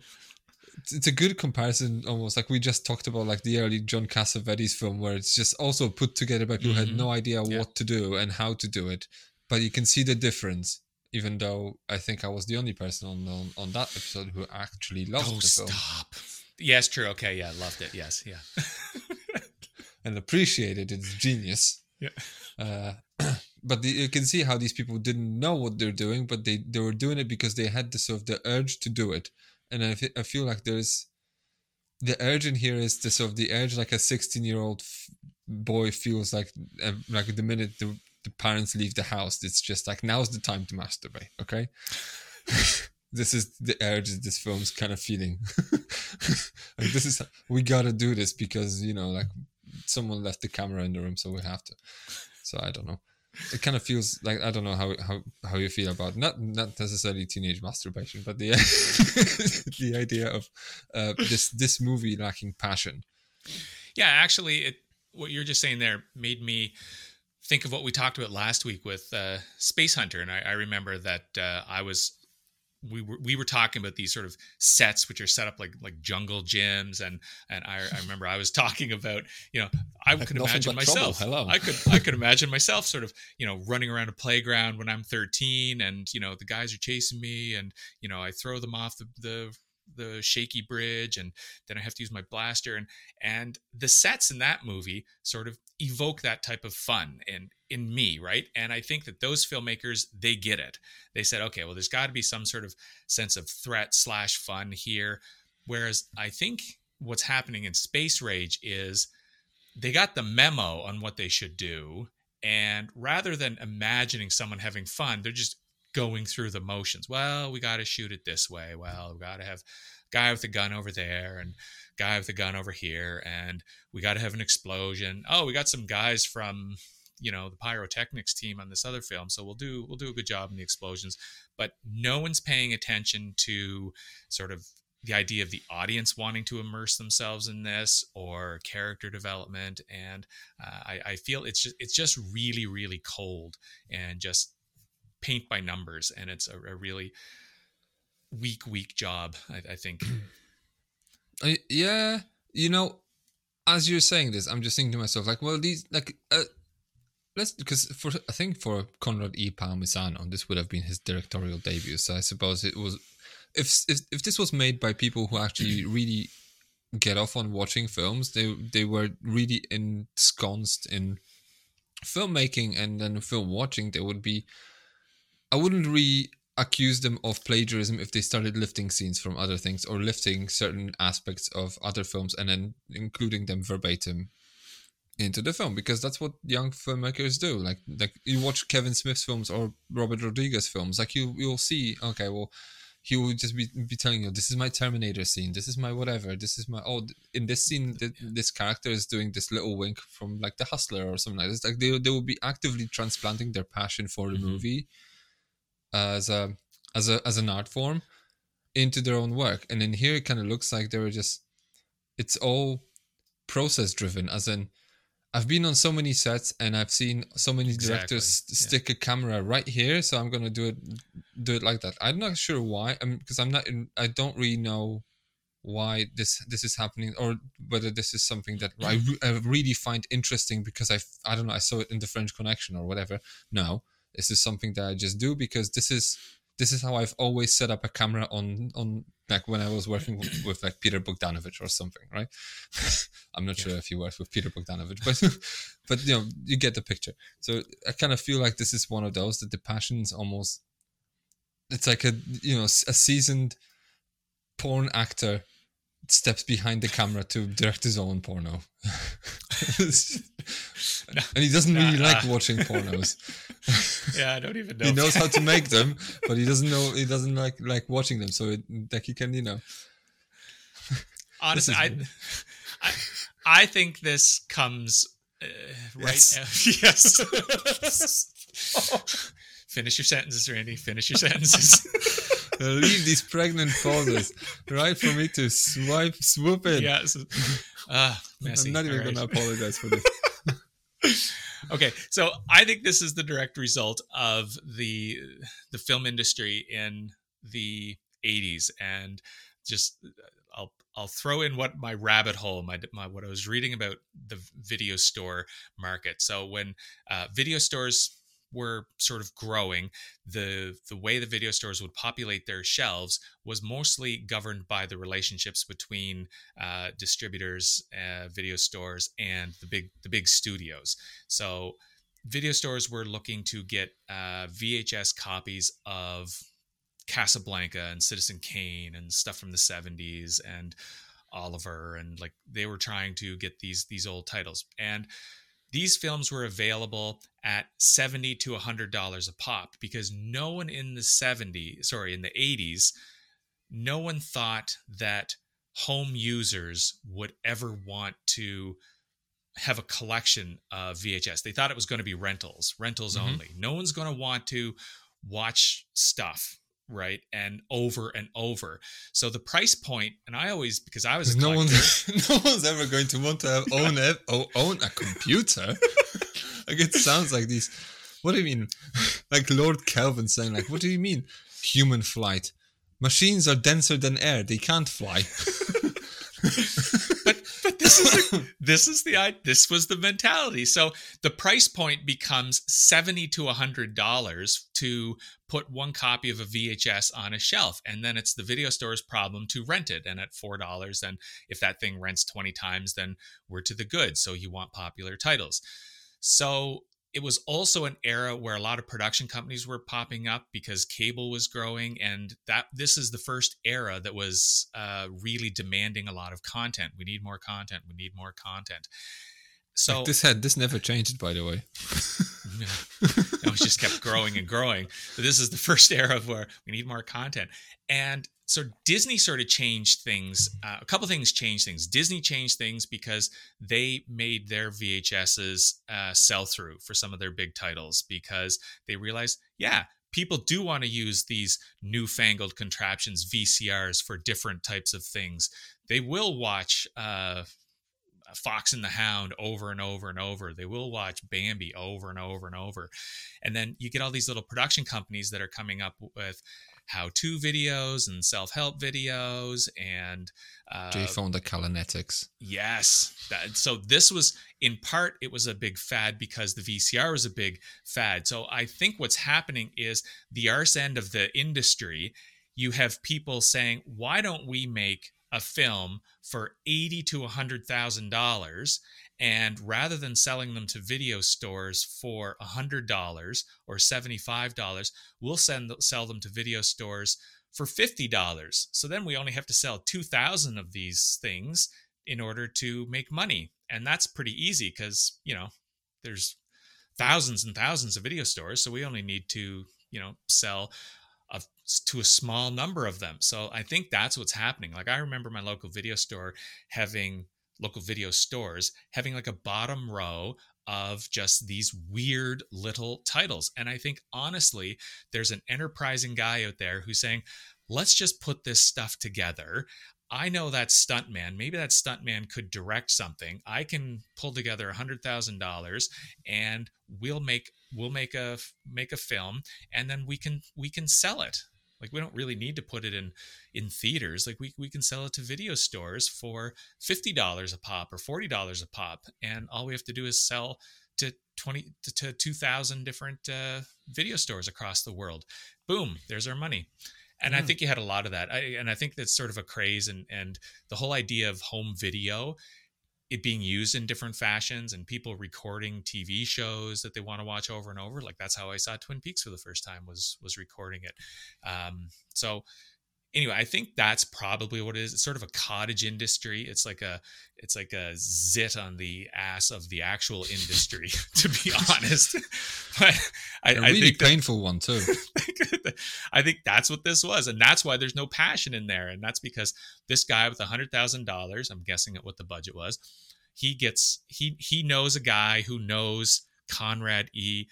it's- a good comparison almost like we just talked about like the early john cassavetes film where it's just also put together by people who had no idea Yeah. what to do and how to do it but you can see the difference even though i think i was the only person on on, on that episode who actually loved Oh, the film stop. Yes, true. Okay, yeah, loved it. Yes, yeah. [laughs] and appreciated its genius Yeah. uh, [clears throat] but the, you can see how these people didn't know what they're doing but they, they were doing it because they had the sort of the urge to do it and I I feel like there's the urge in here is the sort of the urge like a 16 year old f- boy feels like uh, like the minute the, the parents leave the house it's just like now's the time to masturbate okay? [laughs] This is the urge this film's kind of feeling. [laughs] Like this is we gotta do this because you know like someone left the camera in the room so we have to. So i don't know it kind of feels like i don't know how how, how you feel about not not necessarily teenage masturbation but the [laughs] the idea of uh, this this movie lacking passion. Yeah, actually, it what you're just saying there made me think of what we talked about last week with uh, Space Hunter, and I, I remember that uh, I was we were we were talking about these sort of sets which are set up like like jungle gyms, and and I, I remember I was [laughs] talking about you know I Like could imagine myself Hello. I could I could imagine myself sort of you know running around a playground when I'm 13, and you know the guys are chasing me, and you know I throw them off the the the shaky bridge and then I have to use my blaster and and the sets in that movie sort of evoke that type of fun in in me right? And I think that those filmmakers they get it. They said okay well there's got to be some sort of sense of threat slash fun here. Whereas I think what's happening in Space Rage is they got the memo on what they should do and rather than imagining someone having fun they're just going through the motions. Well we got to shoot it this way. Well we got to have guy with a gun over there and guy with a gun over here and we got to have an explosion. Oh we got some guys from you know the pyrotechnics team on this other film so we'll do we'll do a good job in the explosions. But no one's paying attention to sort of the idea of the audience wanting to immerse themselves in this or character development. And uh, I, I feel it's just it's just really really cold and just paint by numbers. And it's a, a really weak weak job I, I think. I, [clears throat] yeah you know as you're saying this i'm just thinking to myself like well these like uh, let's because for i think for conrad e. Palmisano this would have been his directorial debut. So i suppose it was if if, if this was made by people who actually [clears throat] really get off on watching films they they were really ensconced in filmmaking and then film watching they would be i wouldn't re accuse them of plagiarism if they started lifting scenes from other things or lifting certain aspects of other films and then including them verbatim into the film because that's what young filmmakers do. Like like you watch Kevin Smith's films or Robert Rodriguez films, like you you'll see, okay, well, he will just be, be telling you, this is my Terminator scene, this is my whatever, this is my oh, in this scene, th- this character is doing this little wink from like the Hustler or something like this. Like they they will be actively transplanting their passion for the Mhm. movie as a as a as an art form into their own work, and in here it kind of looks like they were just it's all process driven as in I've been on so many sets and I've seen so many directors Exactly, s- yeah. stick a camera right here, so I'm gonna do it do it like that. I'm not sure why, um, I'm, because I'm not in, I don't really know why this this is happening or whether this is something that I, re- I really find interesting because I I don't know I saw it in the French Connection or whatever. No, this is something that I just do because this is this is how I've always set up a camera on on like when I was working with, with like Peter Bogdanovich or something, right? [laughs] I'm not sure if he worked with Peter Bogdanovich, but [laughs] but you know you get the picture. So I kind of feel like this is one of those that the passion's almost it's like a you know a seasoned porn actor steps behind the camera to direct his own porno. [laughs] and he doesn't really Nah, like watching pornos. [laughs] Yeah, I don't even [laughs] know. he knows how to make them, but he doesn't know he doesn't like like watching them. So it, like he can you know Honestly, I, I I think this comes uh, right. Yes. yes. Finish your sentences, Randy. Finish your sentences. [laughs] leave these pregnant pauses right for me to swipe swoop in. yes. Uh, messy. I'm not even right. gonna apologize for this. [laughs] okay so i think this is the direct result of the the film industry in the 80s and just i'll i'll throw in what my rabbit hole my, my what i was reading about the video store market so when uh, video stores were sort of growing the the way the video stores would populate their shelves was mostly governed by the relationships between uh, distributors uh, video stores and the big the big studios. So video stores were looking to get uh, VHS copies of Casablanca and Citizen Kane and stuff from the 70s and Oliver and like they were trying to get these these old titles. And these films were available at 70 to 100 dollars a pop because no one in the 70s sorry in the 80s no one thought that home users would ever want to have a collection of VHS. They thought it was going to be rentals, rentals Mhm. only. No one's going to want to watch stuff, right? And over and over. So the price point, and I always because I was no one's [laughs] no one's ever going to want to have [laughs] own a, own a computer. [laughs] like it sounds like these. What do you mean? like Lord Kelvin saying, like, what do you mean? Human flight. Machines are denser than air. They can't fly. But but this is the, [laughs] this is the this was the mentality. So the price point becomes seventy to hundred dollars to put one copy of a VHS on a shelf, and then it's the video store's problem to rent it. And at four dollars, then if that thing rents twenty times, then we're to the good. So you want popular titles. So it was also an era where a lot of production companies were popping up because cable was growing and that this is the first era that was uh, really demanding a lot of content we need more content we need more content so Like this had this never changed, by the way. [laughs] no, it just kept growing and growing. But this is the first [laughs] era of where we need more content. And so Disney sort of changed things. Uh, a couple things changed things. Disney changed things because they made their VHSs uh, sell through for some of their big titles because they realized, yeah, people do want to use these newfangled contraptions, VCRs, for different types of things. They will watch. Uh, Fox and the Hound over and over and over. They will watch Bambi over and over and over. And then you get all these little production companies that are coming up with how to videos and self help videos. And uh, J Fonda Callanetics. Yes. That, so this was, in part, it was a big fad because the VCR was a big fad. So I think what's happening is the arse end of the industry. You have people saying, "Why don't we make a film for eighty to a hundred thousand dollars?" And rather than selling them to video stores for a hundred dollars or seventy-five dollars, we'll send sell them to video stores for fifty dollars. So then we only have to sell two thousand of these things in order to make money. And that's pretty easy because, you know, there's thousands and thousands of video stores. So we only need to, you know, sell a, to a small number of them. So I think that's what's happening. Like I remember my local video store having local video stores having like a bottom row of just these weird little titles. And I think honestly, there's an enterprising guy out there who's saying, let's just put this stuff together. I know that stuntman. Maybe that stuntman could direct something. I can pull together a hundred thousand dollars, and we'll make we'll make a make a film, and then we can we can sell it. Like we don't really need to put it in in theaters. Like we we can sell it to video stores for fifty dollars a pop or forty dollars a pop, and all we have to do is sell to twenty to, to two thousand different uh, video stores across the world. Boom, there's our money. And I think you had a lot of that. I, and I think that's sort of a craze, and and the whole idea of home video it being used in different fashions and people recording TV shows that they want to watch over and over. Like that's how I saw Twin Peaks for the first time was was recording it. Um, so anyway, I think that's probably what it is. It's sort of a cottage industry. It's like a it's like a zit on the ass of the actual industry, [laughs] to be honest. [laughs] but I, a I really think that- painful one too. [laughs] I think that's what this was, and that's why there's no passion in there, and that's because this guy with a hundred thousand dollars, I'm guessing at what the budget was, he gets he he knows a guy who knows Conrad E.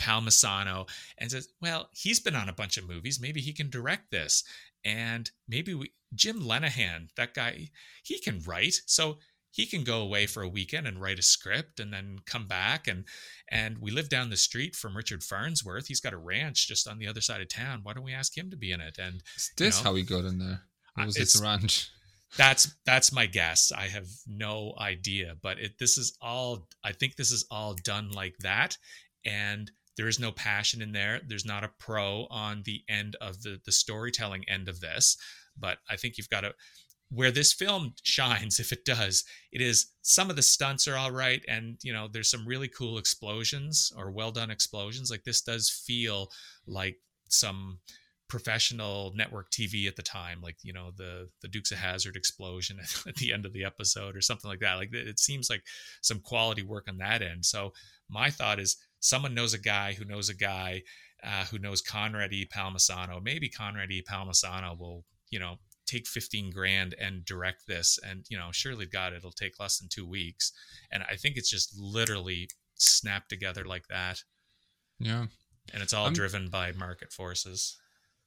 Palmisano and says, "Well, he's been on a bunch of movies. Maybe he can direct this, and maybe we Jim Lenahan, that guy, he can write, so." He can go away for a weekend and write a script and then come back and and we live down the street from Richard Farnsworth. He's got a ranch just on the other side of town. Why don't we ask him to be in it? And Is this you know, how he got in there? Or Uh, was it it's- ranch? that's that's my guess. I have no idea, but it, this is all. I think this is all done like that, and there is no passion in there. There's not a pro on the end of the the storytelling end of this, but I think you've got to. Where this film shines, [laughs] if it does, it is some of the stunts are all right, and you know there's some really cool explosions or well done explosions. Like this does feel like some professional network TV at the time, like you know the the Dukes of Hazzard explosion [laughs] at the end of the episode or something like that. Like it seems like some quality work on that end. So my thought is someone knows a guy who knows a guy uh, who knows Conrad E. Palmisano. Maybe Conrad E. Palmisano will you know take 15 grand and direct this and you know surely god it'll take less than two weeks and i think it's just literally snapped together like that Yeah. and it's all I'm- driven by market forces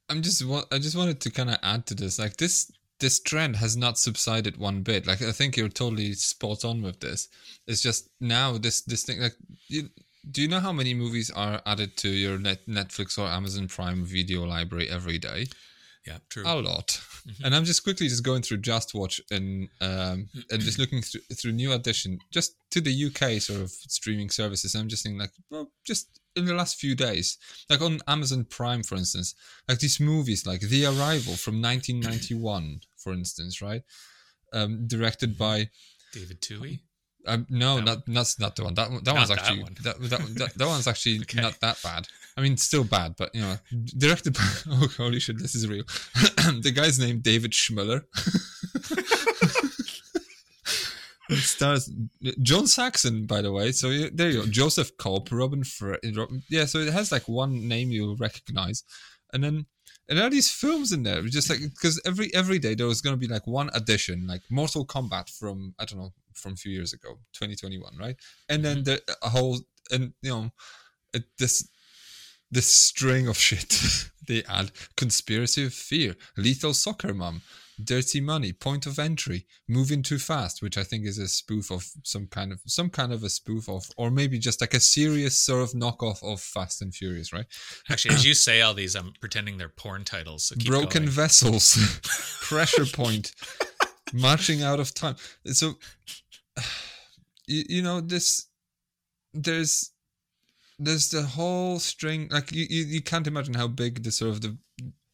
I'm just I just wanted to kind of add to this. Like this this trend has not subsided one bit. Like I think you're totally spot on with this. It's just now this this thing like you, do you know how many movies are added to your net, Netflix or Amazon Prime video library every day? yeah true A lot. Mhm. And I'm just quickly just going through Just Watch and um and just looking through through new addition just to the UK sort of streaming services. I'm just thinking like well just in the last few days, like on Amazon Prime, for instance, like these movies like The Arrival from 1991, for instance, right? Um, directed by david tui um, no, That not that's not the one. That that Not one's that actually one. that, that, that, that one's actually [laughs] Okay. not that bad. I mean, still bad, but you know, directed by [laughs] oh holy shit, this is real. [clears throat] the guy's named David Schmoeller. [laughs] it stars John Saxon, by the way. So yeah, there you go. Joseph Culp, Robin Fre- Robin, Yeah, so it has like one name you'll recognize, and then and there are these films in there, just like because every every day there was going to be like one addition, like Mortal Kombat from I don't know from a few years ago, 2021, right? And then mm-hmm. the a whole and you know it, this this string of shit [laughs] they add conspiracy of fear, lethal soccer mom, dirty money, point of entry, moving too fast, which I think is a spoof of some kind of some kind of a spoof of, or maybe just like a serious sort of knockoff of Fast and Furious, right? Actually, as you say all these, I'm pretending they're porn titles. So broken going. vessels, [laughs] pressure point, [laughs] marching out of time. So, you, you know this. There's there's the whole string. Like you, you, you can't imagine how big the sort of the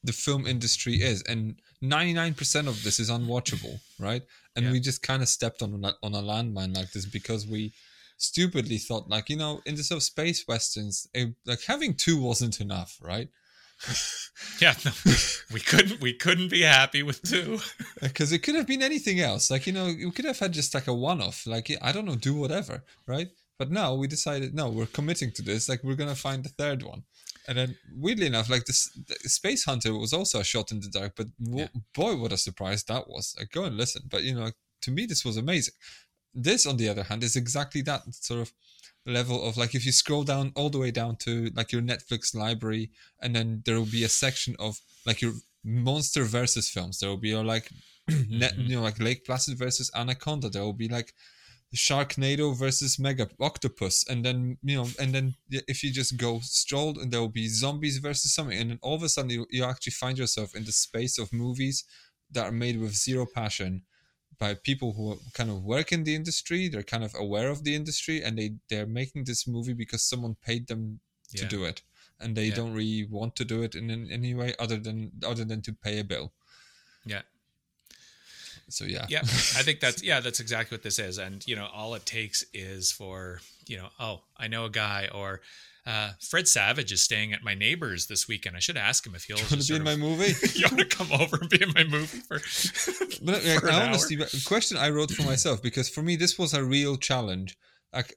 the film industry is, and ninety nine percent of this is unwatchable, right? And Yeah. we just kind of stepped on a, on a landmine like this because we stupidly thought like you know in the sort of space westerns it, like having two wasn't enough right [laughs] yeah, no, we couldn't we couldn't be happy with two. [laughs] Uh, because it could have been anything else. Like you know, we could have had just like a one-off. Like I don't know, do whatever, right? But now we decided, no, we're committing to this. Like we're gonna find the third one. And then, weirdly enough, like this, the Space Hunter was also a shot in the dark. But w- Yeah. boy, what a surprise that was! Like, go and listen. But you know, to me, this was amazing. This, on the other hand, is exactly that sort of level of like if you scroll down all the way down to like your Netflix library, and then there will be a section of like your monster versus films. There will be your like, [clears throat] net, Mhm. you know, like Lake Placid versus Anaconda. There will be like Sharknado versus Mega Octopus, and then you know, and then if you just go strolled, and there will be zombies versus something, and then all of a sudden you, you actually find yourself in the space of movies that are made with zero passion by people who kind of work in the industry. They're kind of aware of the industry, and they they're making this movie because someone paid them to Yeah. do it, and they Yeah. don't really want to do it in, in any way other than other than to pay a bill. Yeah. So yeah, Yeah, I think that's [laughs] yeah, that's exactly what this is. And you know, all it takes is for you know, oh, I know a guy, or uh, Fred Savage is staying at my neighbor's this weekend. I should ask him if he'll [laughs] want to be in sort my movie? [laughs] you want to come over and be in my movie for, [laughs] But for an I honestly, the question I wrote for myself because for me this was a real challenge. Like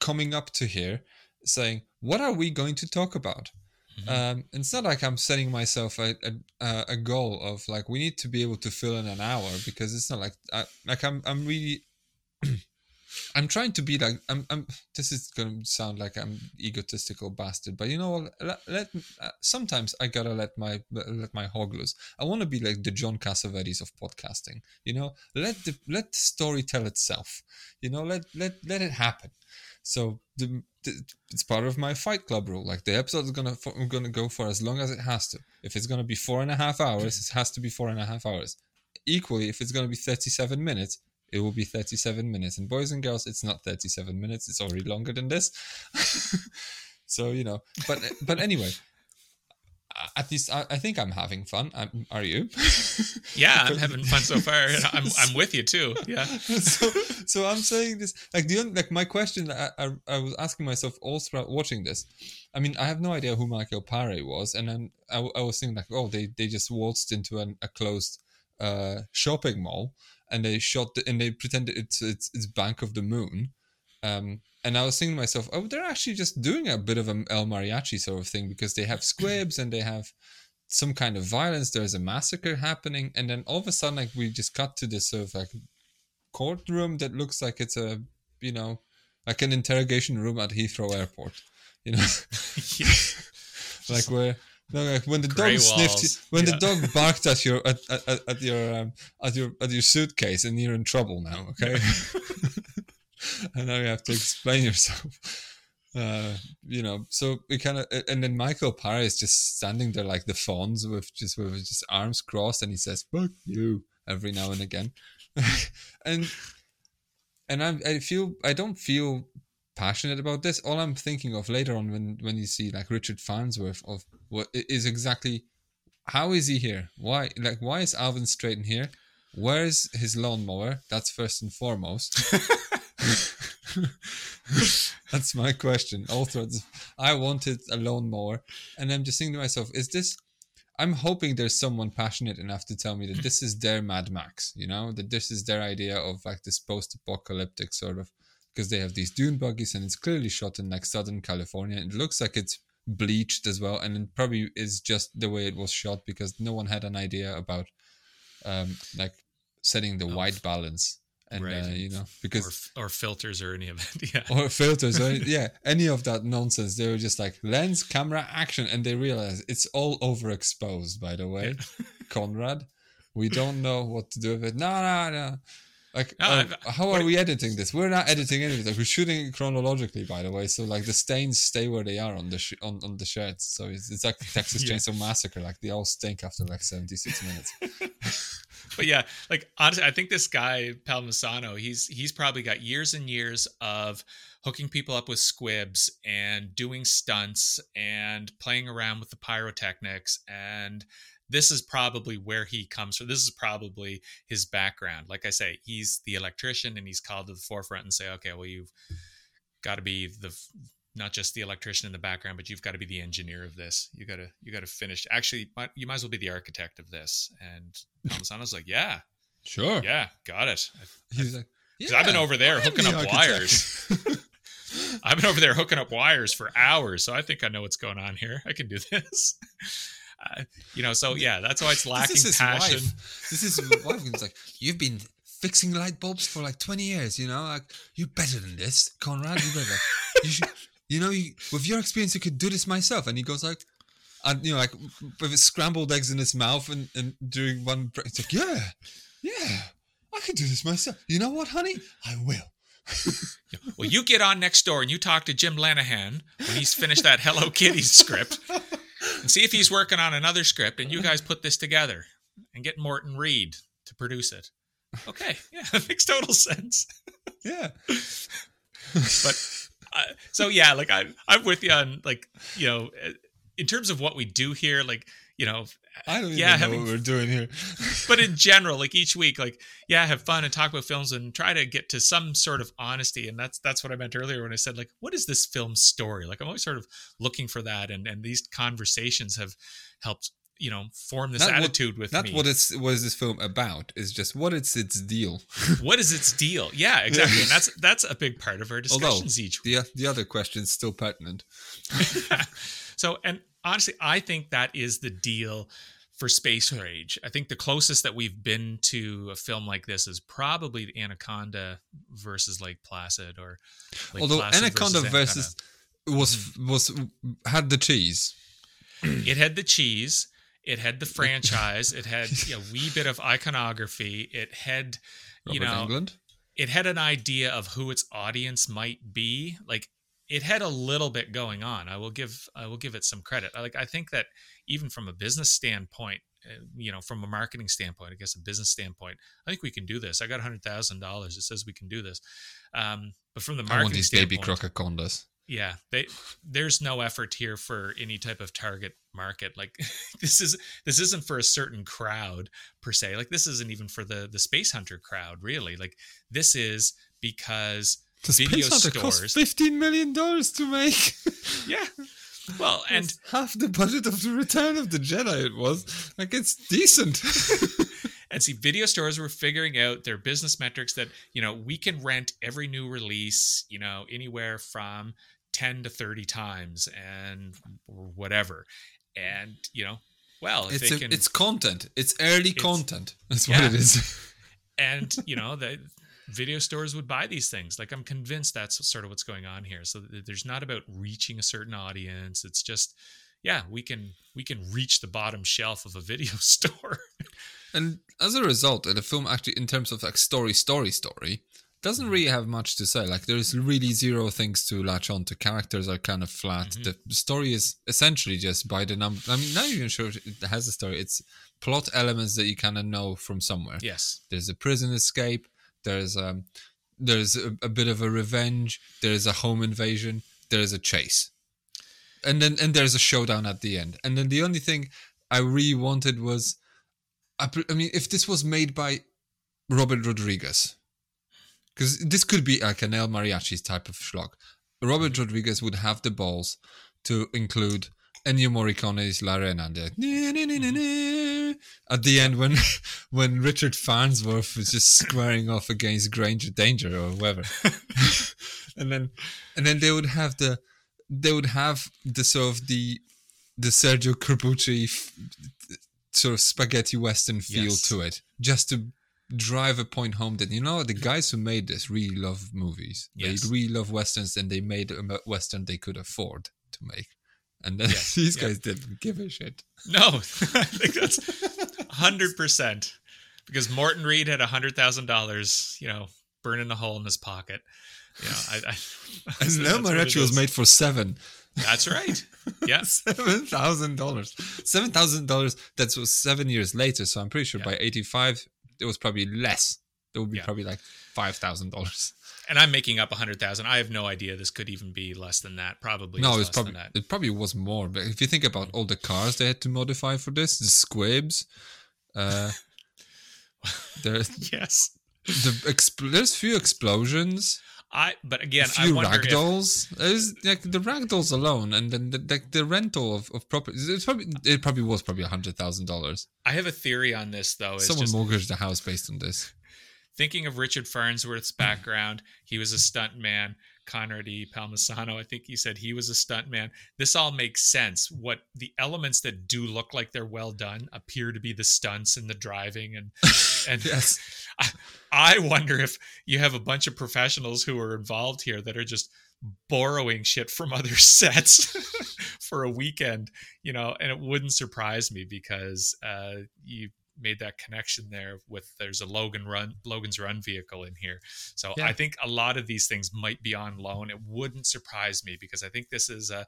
coming up to here, saying, "What are we going to talk about?" Mhm. Um, it's not like I'm setting myself a, a a goal of like we need to be able to fill in an hour because it's not like I, like I'm I'm really [clears throat] I'm trying to be like I'm I'm. This is gonna sound like I'm egotistical bastard, but you know? Let, let uh, sometimes I gotta let my let my hog loose. I want to be like the John Cassavetes of podcasting. You know, let the let the story tell itself. You know, let let let it happen. So the, the it's part of my Fight Club rule. Like the episode is gonna for, gonna go for as long as it has to. If it's gonna be four and a half hours, it has to be four and a half hours. Equally, if it's gonna be thirty-seven minutes, it will be 37 minutes. And boys and girls, it's not 37 minutes. It's already longer than this. [laughs] so you know, but but anyway, at least I, I think I'm having fun. I'm, are you? [laughs] yeah, I'm having fun so far. I'm [laughs] I'm with you too. Yeah, so, so I'm saying this like the only, like my question that I, I, I was asking myself all throughout watching this. I mean, I have no idea who Michael Paré was, and then I, I was thinking like, oh, they they just waltzed into an, a closed uh, shopping mall and they shot the, and they pretended it's it's it's Bank of the Moon. Um, and I was thinking to myself, oh, they're actually just doing a bit of an El Mariachi sort of thing because they have squibs and they have some kind of violence. There's a massacre happening, and then all of a sudden, like we just cut to this sort of like courtroom that looks like it's a you know like an interrogation room at Heathrow Airport. You know, [laughs] [laughs] like where. No, like when the Grey dog sniffed, walls. when Yeah. the dog [laughs] barked at your at, at, at- your um, at your at your suitcase, and you're in trouble now. Okay, [laughs] [laughs] and now you have to explain yourself. Uh, you know, so we kind of, and then Michael Paré is just standing there like the Fonz with just with just arms crossed, and he says "fuck you" every now and again, and and I I feel I don't feel passionate about this. All I'm thinking of later on when when you see like Richard Farnsworth of what is exactly how is he here? Why like why is Alvin Straighten here? Where's his lawnmower? That's first and foremost. [laughs] That's my question. All throughout this, I wanted a lawnmower, and I'm just thinking to myself, is this? I'm hoping there's someone passionate enough to tell me that this is their Mad Max. You know, that this is their idea of like this post-apocalyptic sort of because they have these dune buggies and it's clearly shot in like Southern California. It looks like it's bleached as well, and it probably is just the way it was shot because no one had an idea about um like setting the Of- white balance and Right. uh, you know because or filters or any of it. [laughs] Yeah, or filters or [laughs] yeah any of that nonsense. They were just like lens camera action and they realized it's all overexposed by the way. [laughs] Conrad we don't know what to do with it. No no no like No, oh, how are we editing this? We're not editing anything. Like, we're shooting chronologically by the way. So like the stains stay where they are on the sh- on, on the shirts. So it's, it's like texas [laughs] Yeah. chainsaw massacre. Like they all stink after like 76 minutes. [laughs] But yeah, like honestly, I think this guy Palmisano, he's he's probably got years and years of hooking people up with squibs and doing stunts and playing around with the pyrotechnics and this is probably where he comes from. This is probably his background. Like I say, he's the electrician and he's called to the forefront and say, okay, well, you've got to be the not just the electrician in the background, but you've got to be the engineer of this. You got to you got to finish. Actually, you might as well be the architect of this." And [laughs] Palmisano's like, "Yeah, Sure. yeah, got it." He's like, 'Cause I've been over there hooking the up architect." wires. [laughs] I've been over there hooking up wires for hours, so I think I know what's going on here. I can do this. [laughs] Uh, you know, so yeah, that's why it's lacking this is his passion. wife. This is his wife. He's like, you've been fixing light bulbs for like 20 years, you know? Like, you're better than this, Conrad. You're better. you should, you know, you, with your experience, you could do this myself. And he goes like, and you know, like with his scrambled eggs in his mouth and, and during one it's like, yeah, yeah, I could do this myself. You know what, honey? I will. [laughs] Well, you get on next door and you talk to Jim Lenahan when he's finished that Hello Kitty script and see if he's working on another script and you guys put this together and get Morton Reed to produce it. Okay, yeah, [laughs] that makes total sense. Yeah. But uh, so yeah, like I I'm with you on like, you know, in terms of what we do here like, you know, I don't Yeah, know having- what we're doing here. [laughs] but in general like each week like yeah have fun and talk about films and try to get to some sort of honesty and that's that's what i meant earlier when i said like what is this film's story like i'm always sort of looking for that and and these conversations have helped you know form this Not what- attitude with Not me what it's what is this film about. is just what it's its deal. [laughs] what is its deal yeah exactly and that's [laughs] that's a big part of our Although discussions each week the the other question is still pertinent. so and honestly i think that is the deal for space rage. I think the closest that we've been to a film like this is probably anaconda versus lake placid or Lake Although Placid Anaconda versus, was was had the cheese. it had the cheese. It had the [laughs] franchise. It had a wee bit of iconography. It had you Robert know Englund. it had an idea of who its audience might be. Like it had a little bit going on i will give i will give it some credit. I- like i think that even from a business standpoint uh, you know from a marketing standpoint i guess a business standpoint i think we can do this. I got $100000 it says we can do this. Um, but from the I marketing want these baby crococondas. yeah they there's no effort here for any type of target market. Like [laughs] this is this isn't for a certain crowd per se. Like this isn't even for the the space hunter crowd really. Like this is because The video Space Hunter cost stores fifteen million dollars to make. [laughs] yeah well and half the budget of the Return of the Jedi. It was like it's decent. [laughs] and see video stores were figuring out their business metrics that you know we can rent every new release you know anywhere from 10 to 30 times and whatever and you know well if it's they a, can it's content. It's early It's- content. That's yeah. what it is. [laughs] and you know the video stores would buy these things like i'm convinced that's sort of what's going on here so there's not about reaching a certain audience it's just yeah we can we can reach the bottom shelf of a video [laughs] store And as a result, the film actually, in terms of like story, story, story, doesn't really have much to say. Like there's really zero things to latch on to. Characters are kind of flat. Mhm. The story is essentially just by the number. I mean, not even sure it has a story. It's plot elements that you kind of know from somewhere. yes There's a prison escape. There's um, there's a, a bit of a revenge. There's a home invasion. There's a chase, and then and there's a showdown at the end. And then the only thing I really wanted was, I, I mean, if this was made by Robert Rodriguez, because this could be like an El Mariachi's type of schlock. Robert Rodriguez would have the balls to include Ennio Morricone's L'Arena there. At the end, when [laughs] when Richard Farnsworth was just squaring off against Granger Danger or whoever, [laughs] and then and then they would have the they would have the sort of the the Sergio Corbucci f- sort of spaghetti western feel Yes. to it, just to drive a point home that you know the guys who made this really love movies. Yes. They really love westerns, and they made a western they could afford to make. And then Yes, [laughs] these yeah. guys didn't give a shit. No, [laughs] I think that's hundred percent because Morton Reed had hundred thousand dollars, you know, burning a hole in his pocket. You know, I, I [laughs] And that's El Mariachi was made for seven. That's right. Yeah, Seven thousand dollars. Seven thousand dollars. That was seven years later. So I'm pretty sure Yeah. by eighty-five, it was probably less. It would be Yeah. probably like five thousand dollars. And I'm making up a hundred thousand. I have no idea. This could even be less than that. Probably. No, it's probably it probably was more. But if you think about all the cars they had to modify for this, the squibs, uh, [laughs] there, Yes. the expl- there's few explosions. I but a again, I few if, ragdolls. There's like the ragdolls alone, and then the the, the rental of, of property. It's probably it probably was probably a hundred thousand dollars. I have a theory on this though. Someone just mortgaged a house based on this. Thinking of Richard Farnsworth's background, he was a stunt man. Conrad E. Palmisano, I think he said he was a stunt man. This all makes sense. What the elements that do look like they're well done appear to be the stunts and the driving and [laughs] and Yes. [laughs] I, I wonder if you have a bunch of professionals who are involved here that are just borrowing shit from other [laughs] sets for a weekend, you know, and it wouldn't surprise me because uh, you made that connection there with there's a Logan run Logan's run vehicle in here. So Yeah. I think a lot of these things might be on loan. It wouldn't surprise me because I think this is a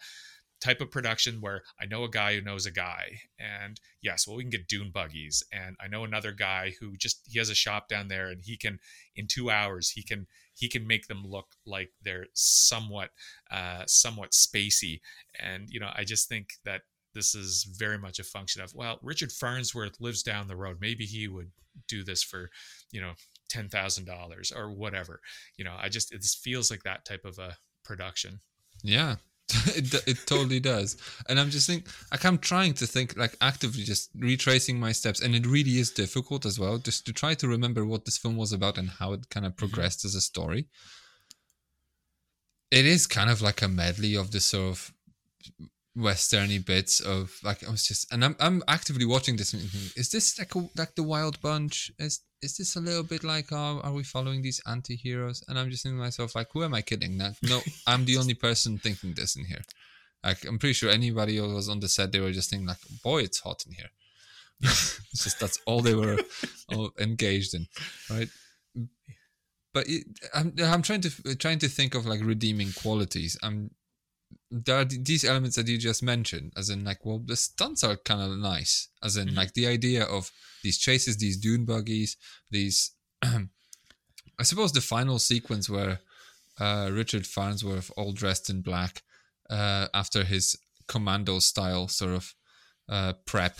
type of production where I know a guy who knows a guy. And yes, well, we can get dune buggies. And I know another guy who just he has a shop down there and he can in two hours he can he can make them look like they're somewhat uh somewhat spacey. And you know, I just think that this is very much a function of well, Richard Farnsworth lives down the road. Maybe he would do this for, you know, ten thousand dollars or whatever. You know, I just it just feels like that type of a production. Yeah, [laughs] it, it totally does. And I'm just think like I'm trying to think like actively just retracing my steps, and it really is difficult as well, just to try to remember what this film was about and how it kind of mm-hmm. progressed as a story. It is kind of like a medley of the sort of westerny bits of like I was just and I'm I'm actively watching this is this like a, like the Wild Bunch? Is is this a little bit like oh, are we following these anti-heroes? And I'm just thinking to myself like who am I kidding? That no, [laughs] I'm the only person thinking this in here. Like I'm pretty sure anybody who was on the set they were just thinking like boy it's hot in here. [laughs] it's just that's all they were all engaged in, right? But it, I'm I'm trying to trying to think of like redeeming qualities. I'm there are th- these elements that you just mentioned, as in like, well, the stunts are kind of nice, as in Mhm. like the idea of these chases, these dune buggies, these. [clears throat] I suppose the final sequence where uh, Richard Farnsworth, all dressed in black, uh, after his commando style sort of uh, prep,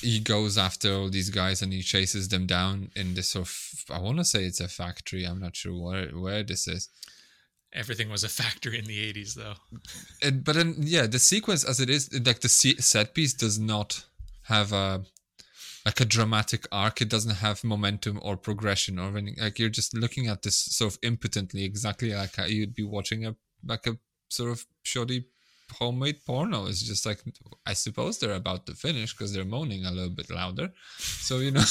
he goes after all these guys and he chases them down in this sort of. I want to say it's a factory. I'm not sure where where this is. Everything was a factor in the 80s though. but then yeah the sequence as it is like the set piece does not have a like a dramatic arc it doesn't have momentum or progression or anything like you're just looking at this sort of impotently exactly like you'd be watching a like a sort of shoddy homemade porno is just like i suppose they're about to finish because they're moaning a little bit louder. So you know [laughs]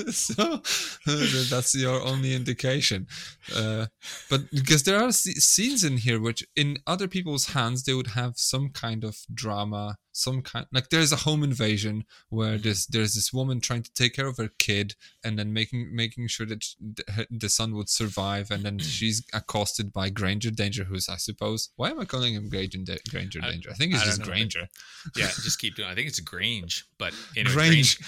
[laughs] so, so that's your only indication. Uh, but because there are sce- scenes in here which in other people's hands they would have some kind of drama some kind like there's a home invasion where there's there's this woman trying to take care of her kid and then making making sure that sh- th- her- the son would survive and then she's accosted by Granger Danger who's I suppose why am I calling him Granger, Granger I- Danger I think it's I just know, Granger Yeah, just keep doing. I think it's Grange, but anyway, Grange.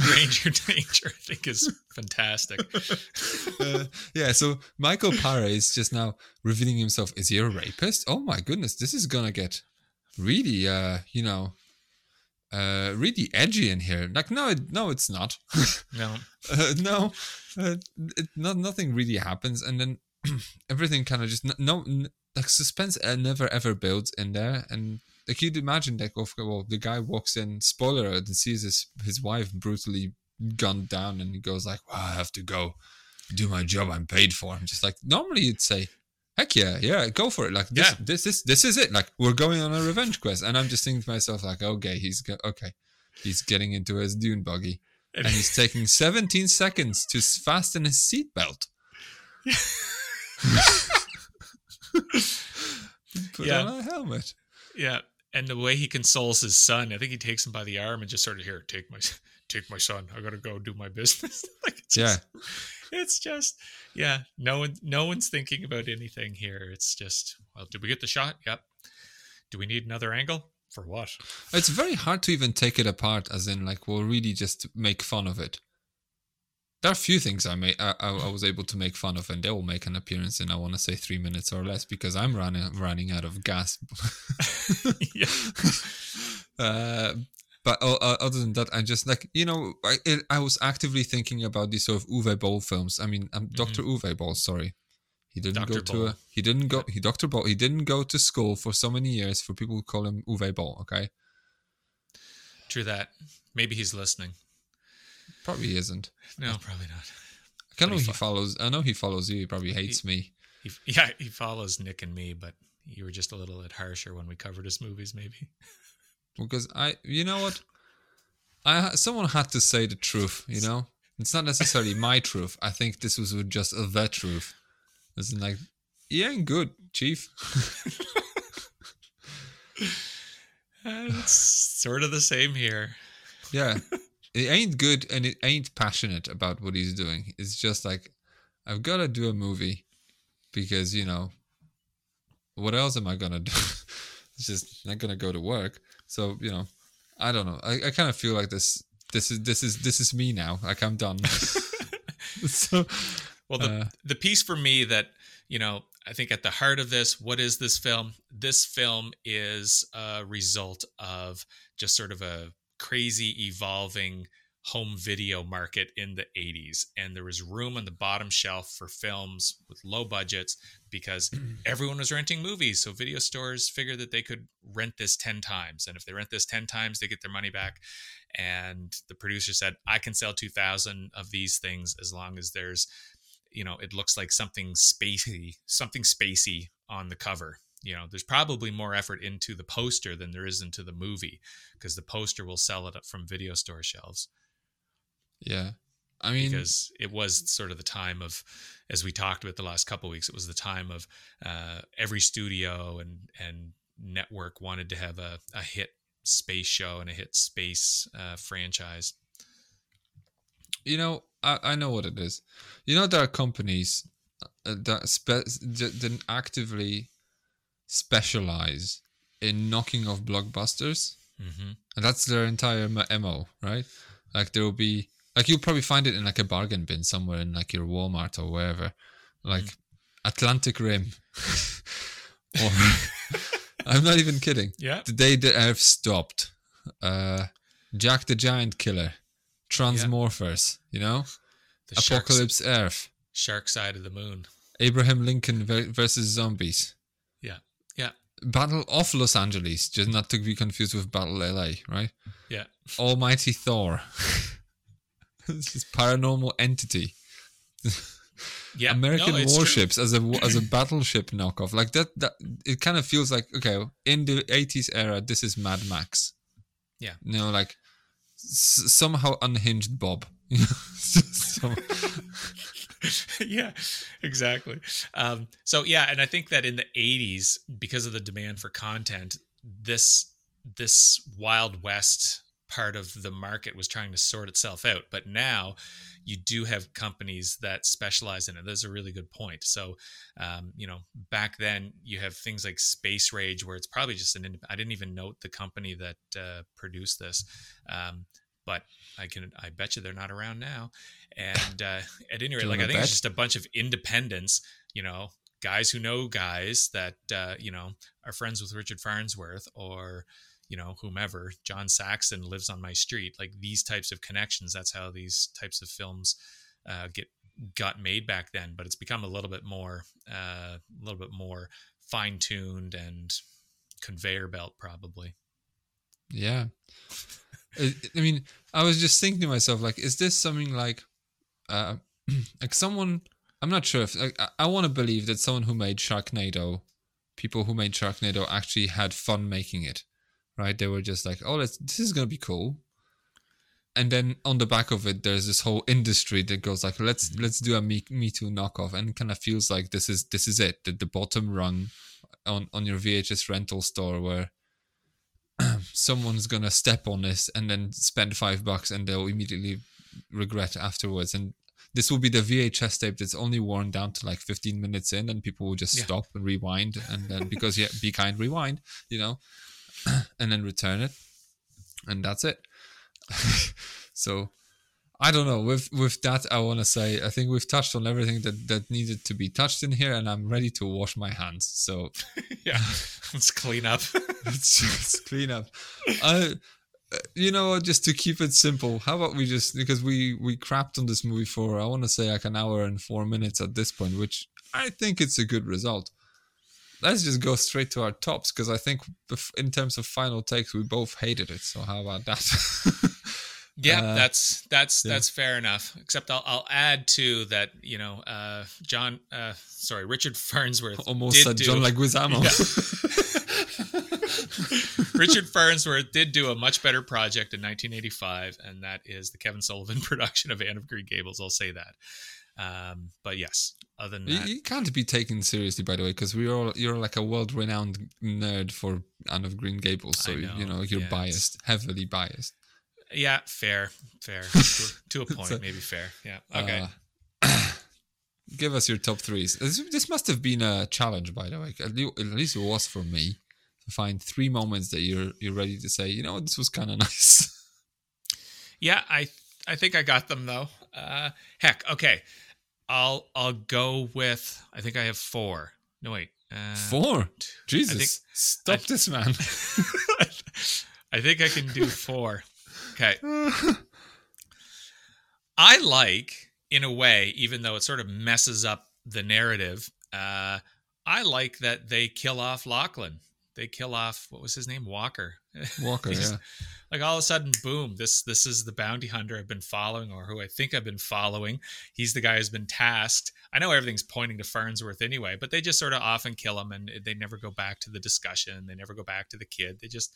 Grange, Granger Danger, I think is fantastic. [laughs] uh, yeah, so Michael Paré is just now revealing himself. Is he a rapist? Oh my goodness, this is gonna get really, uh, you know, uh, really edgy in here. Like, no, it, no, it's not. [laughs] No, uh, no, uh, it, not nothing really happens, and then [clears throat] everything kind of just n- no, n- like suspense uh, never ever builds in there, and like you'd imagine, like, oh, well, the guy walks in, spoiler alert, and sees his his wife brutally gunned down, and he goes like, well, I have to go do my job I'm paid for. I'm just like, normally you'd say. Heck yeah, yeah, go for it. Like this, Yeah. this is this is it. Like we're going on a revenge quest, and I'm just thinking to myself, like, okay, he's go- okay, he's getting into his dune buggy, and he's [laughs] taking 17 seconds to fasten his seatbelt. [laughs] Put Yeah. on a helmet. yeah, and the way he consoles his son, I think he takes him by the arm and just sort of here, take my, take my son. I gotta go do my business. [laughs] like, it's Yeah. just, it's just, yeah. No one, no one's thinking about anything here. It's just, well, did we get the shot? Yep. Do we need another angle for what? It's very hard to even take it apart, as in, like, we'll really just make fun of it. There are a few things I made, I, I, was able to make fun of, and they will make an appearance in, I want to say, three minutes or less, because I'm running running out of gas. [laughs] [laughs] yeah. uh, but uh, other than that, I'm just like you know, I it, I was actively thinking about these sort of Uwe Boll films. I mean, um, Doctor Uwe Boll. Sorry, he didn't Dr. go to a he didn't go he Doctor Boll. He didn't go to school for so many years for people who call him Uwe Boll. Okay, True that. Maybe he's listening. probably isn't. No, probably not. I know he he fo- follows. I know he follows you. He probably hates me. He, [laughs] yeah, he follows Nick and me, but you were just a little bit harsher when we covered his movies, maybe. Because I, you know what, I someone had to say the truth. You know, it's not necessarily my truth. I think this was just a vet truth. It's like, he ain't good, chief. It's sort of the same here. yeah, it ain't good, and it ain't passionate about what he's doing. It's just like, I've got to do a movie because you know, what else am I gonna do? [laughs] it's just not gonna go to work. So you know, I don't know. I, I kind of feel like this. This is this is this is me now. Like I'm done. [laughs] [laughs] so Well, the Uh, the piece for me that you know, I think at the heart of this, what is this film? This film is a result of just sort of a crazy evolving home video market in the 80s and there was room on the bottom shelf for films with low budgets because [clears throat] everyone was renting movies so video stores figured that they could rent this 10 times and if they rent this 10 times they get their money back. And the producer said i can sell 2000 of these things as long as there's you know it looks like something spacey something spacey on the cover. You know there's probably more effort into the poster than there is into the movie because the poster will sell it up from video store shelves. Yeah, I mean, because it was sort of the time of as we talked about the last couple of weeks it was the time of uh, every studio and and network wanted to have a, a hit space show and a hit space uh, franchise you know, I, I know what it is. You know, there are companies uh, that spe- that that actively specialize in knocking off blockbusters. hmm And that's their entire MO, right? Like there will be like you'll probably find it in like a bargain bin somewhere in like your Walmart or wherever. Like Atlantic Rim. [laughs] or I'm not even kidding. yeah The Day the Earth Stopped. Uh Jack the Giant Killer. Transmorphers, you know? the Apocalypse Earth. shark side of the moon Abraham Lincoln versus zombies. yeah yeah Battle of Los Angeles, just not to be confused with Battle LA, right? yeah Almighty Thor. [laughs] [laughs] this is paranormal entity. yeah [laughs] American no, it's true. warships as a as a battleship knockoff. Like that that it kind of feels like okay, in the 80s era this is Mad Max. Yeah. You know like s- somehow unhinged Bob. [laughs] Yeah, exactly. Um, so yeah, and I think that in the '80s, because of the demand for content, this this Wild West part of the market was trying to sort itself out. But now, you do have companies that specialize in it. That's a really good point. So, um, you know, back then you have things like Space Rage, where it's probably just an. I didn't even note the company that uh, produced this. Um, but I can, I bet you they're not around now. And uh, at any rate, like I think it's just a bunch of independents, you know, guys who know guys that uh, you know are friends with Richard Farnsworth or you know whomever. John Saxon lives on my street. Like these types of connections. That's how these types of films uh, get got made back then. But it's become a little bit more, uh, a little bit more fine tuned and conveyor belt probably. Yeah. I, I mean, I was just thinking to myself, like, is this something like, uh, [clears throat] like someone? I'm not sure if like, I, I want to believe that someone who made Sharknado, people who made Sharknado actually had fun making it, right? They were just like, oh, let's this is gonna be cool. And then on the back of it, there's this whole industry that goes like, let's mm-hmm. let's do a Me, Me Too knockoff, and kind of feels like this is this is it, the, the bottom rung on on your VHS rental store where [clears throat] someone's gonna step on this and then spend five bucks and they'll immediately regret afterwards and this will be the VHS tape that's only worn down to like 15 minutes in and people will just Yeah. stop and rewind and then because yeah be kind rewind you know [clears throat] and then return it and that's it [laughs] so I don't know with with that I want to say I think we've touched on everything that that needed to be touched in here and I'm ready to wash my hands so [laughs] yeah, let's clean up. [laughs] let's just clean up. I uh, you know? Just to keep it simple, how about we just because we we crapped on this movie for I want to say like an hour and four minutes at this point, which I think it's a good result. Let's just go straight to our tops because I think in terms of final takes, we both hated it. So how about that? [laughs] Yeah, Uh, that's that's yeah. that's fair enough. Except I'll I'll add to that. You know, uh, John, uh, sorry, Richard [laughs] Farnsworth [laughs] Almost did said do, John Leguizamo. Richard Farnsworth did do a much better project in 1985, and that is the Kevin Sullivan production of Anne of Green Gables. I'll say that. Um, but yes, other than You, that, you can't be taken seriously, by the way, because we're all you're like a world-renowned nerd for Anne of Green Gables, so know, you know you're yeah, biased, heavily biased. yeah, fair, fair [laughs] to, to a point, So- maybe fair. Yeah, okay. Uh, [coughs] give us your top threes. This, this must have been a challenge, by the way. At le- at least it was for me to find three moments that you're you're ready to say, you know, what, this was kind of [laughs] nice. Yeah, I I think I got them though. Uh, heck, okay. I'll I'll go with. I think I have four. No wait. Uh, Four. Jesus, think- stop I- this, man. [laughs] I think I can do four. Okay. [laughs] I like, in a way, even though it sort of messes up the narrative, uh, I like that they kill off Laughlin. They kill off what was his name, Walker. [laughs] Walker, yeah. Like all of a sudden, boom! This this is the bounty hunter I've been following, or who I think I've been following. He's the guy who's been tasked. I know everything's pointing to Farnsworth anyway, but they just sort of often kill him, and they never go back to the discussion. They never go back to the kid. They just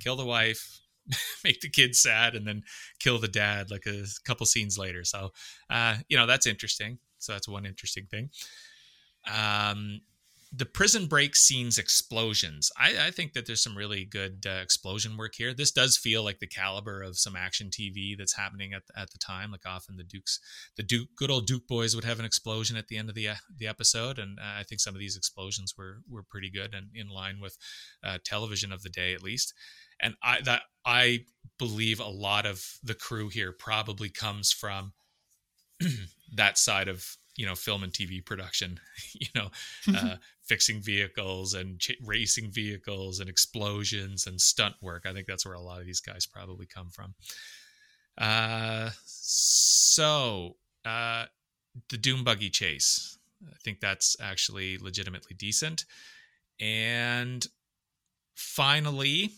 kill the wife, [laughs] make the kid sad, and then kill the dad like a couple scenes later. So, uh, you know, that's interesting. So that's one interesting thing. Um, the prison break scenes explosions. I, I think that there's some really good uh, explosion work here. This does feel like the caliber of some action TV that's happening at the, at the time. Like often the Dukes, the Duke, good old Duke boys would have an explosion at the end of the uh, the episode, and uh, I think some of these explosions were were pretty good and in line with uh, television of the day at least. And I that I believe a lot of the crew here probably comes from [clears throat] that side of you know film and TV production. [laughs] you know, [laughs] uh, fixing vehicles and ch- racing vehicles and explosions and stunt work. I think that's where a lot of these guys probably come from. Uh, so uh, the dune buggy chase. I think that's actually legitimately decent. And finally,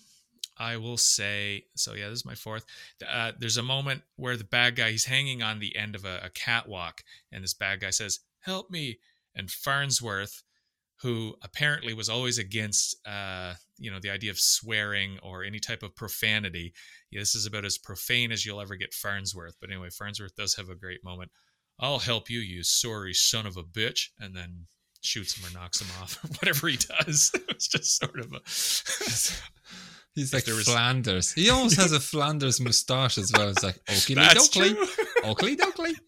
I will say so. Yeah, this is my fourth. Uh, there's a moment where the bad guy he's hanging on the end of a, a catwalk, and this bad guy says, "Help me!" And Farnsworth, who apparently was always against, uh, you know, the idea of swearing or any type of profanity. Yeah, this is about as profane as you'll ever get Farnsworth. But anyway, Farnsworth does have a great moment. I'll help you, you sorry son of a bitch, and then shoots him or knocks him [laughs] off or whatever he does. [laughs] it's just sort of a. [laughs] He's like was- Flanders. He almost has a [laughs] Flanders moustache as well. It's like oakley true. oakley dokley. [laughs]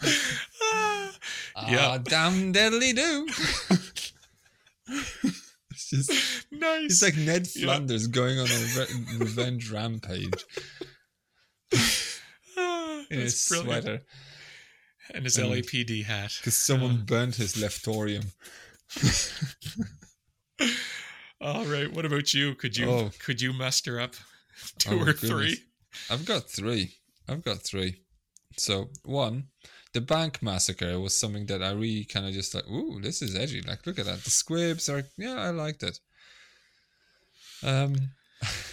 Ah, Ah, Yeah. damn diddly do. it's just nice. he's like Ned Yeah. Flanders going on a re- revenge rampage Ah, in his brilliant. sweater and his And- LAPD hat. because someone burnt his leftorium. [laughs] All right. What about you? Could you Oh. could you muster up [laughs] two Oh, or three? I've got three. I've got three. So one, the bank massacre was something that I really kind of just like, ooh, this is edgy. Like, look at that. The squibs are, yeah, I liked it. Um, [laughs]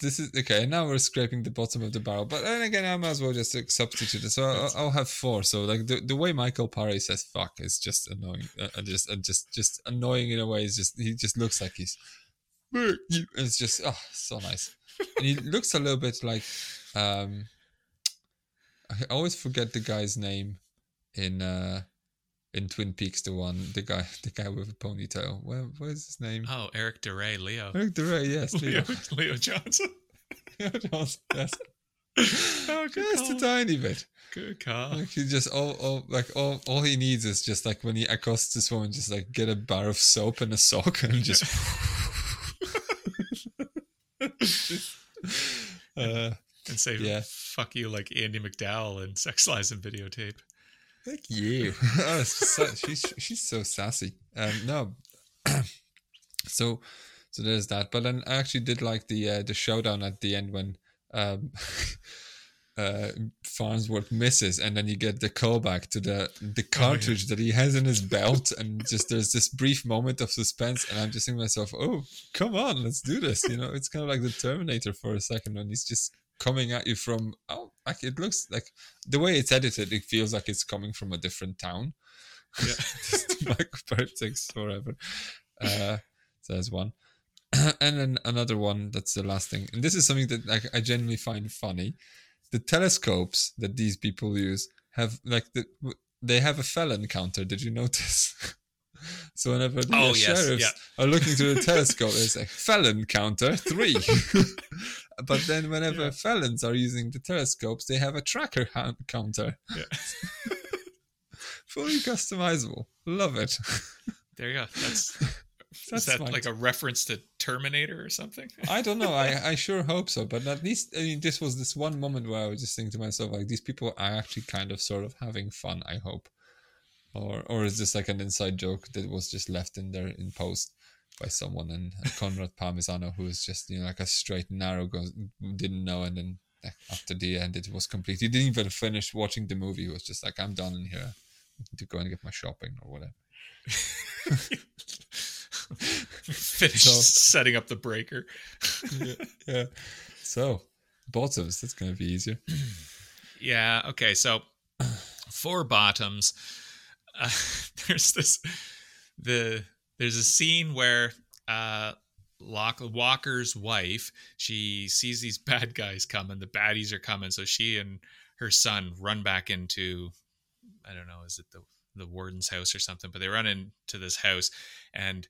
this is okay. Now we're scraping the bottom of the barrel, but then again, I might as well just like, substitute it. So I'll, I'll have four. So like the, the way Michael Paré says "fuck" is just annoying. Uh, just uh, just just annoying in a way. Is just he just looks like he's. [laughs] It's just oh so nice, and he [laughs] looks a little bit like um I always forget the guy's name in uh in Twin Peaks the one the guy [laughs] the guy with a ponytail. Where where's his name? Oh, Eric Da Re, Leo. Eric Da Re, yes, Leo, Leo. Leo Johnson. [laughs] Leo Johnson, yes. [laughs] Oh, good Just a tiny bit. Good call. Like he just all, all like all all he needs is just like when he accosts this woman, just like get a bar of soap and a sock and just uh And say, Yeah. fuck you like Andie MacDowell in Sex Lies and Videotape. Thank you. [laughs] oh, so, she's she's so sassy. Um, no, [clears throat] so so there's that. But then I actually did like the uh, the showdown at the end when um, [laughs] uh, Farnsworth misses, and then you get the callback to the the cartridge that he has in his belt, and just there's this brief moment of suspense, and I'm just thinking to myself, "Oh, come on, let's do this!" You know, it's kind of like the Terminator for a second when he's just coming at you from oh, like it looks like the way it's edited, it feels like it's coming from a different town. Yeah. Paré takes forever. Uh, so there's one. [clears throat] and then another one that's the last thing. And this is something that like, I genuinely find funny. The telescopes that these people use have like the they have a felon counter. Did you notice? [laughs] so whenever the Oh, yes, sheriffs yeah. are looking through the telescope, it's like felon counter three. [laughs] but then whenever Yeah. felons are using the telescopes, they have a tracker ha- counter. Yeah. [laughs] Fully customizable. Love it. [laughs] There you go. That's, [laughs] That's is that smart. like a reference to Terminator or something? I don't know. I, I sure hope so. But at least I mean, this was this one moment where I was just thinking to myself, like, these people are actually kind of sort of having fun. I hope, or or is this like an inside joke that was just left in there in post by someone and Conrad Palmisano, who was just you know like a straight and narrow, didn't know, and then like, after the end it was complete. He didn't even finish watching the movie. He was just like, I'm done in here. To go and get my shopping or whatever. [laughs] Finish So- setting up the breaker. yeah, yeah. So bottoms. That's gonna be easier. Yeah. Okay. So for bottoms, uh, [laughs] there's this the there's a scene where uh Lock, Walker's wife she sees these [laughs] bad guys coming. The baddies are coming, so she and her son run back into I don't know, is it the the warden's house or something? But they run into this house, and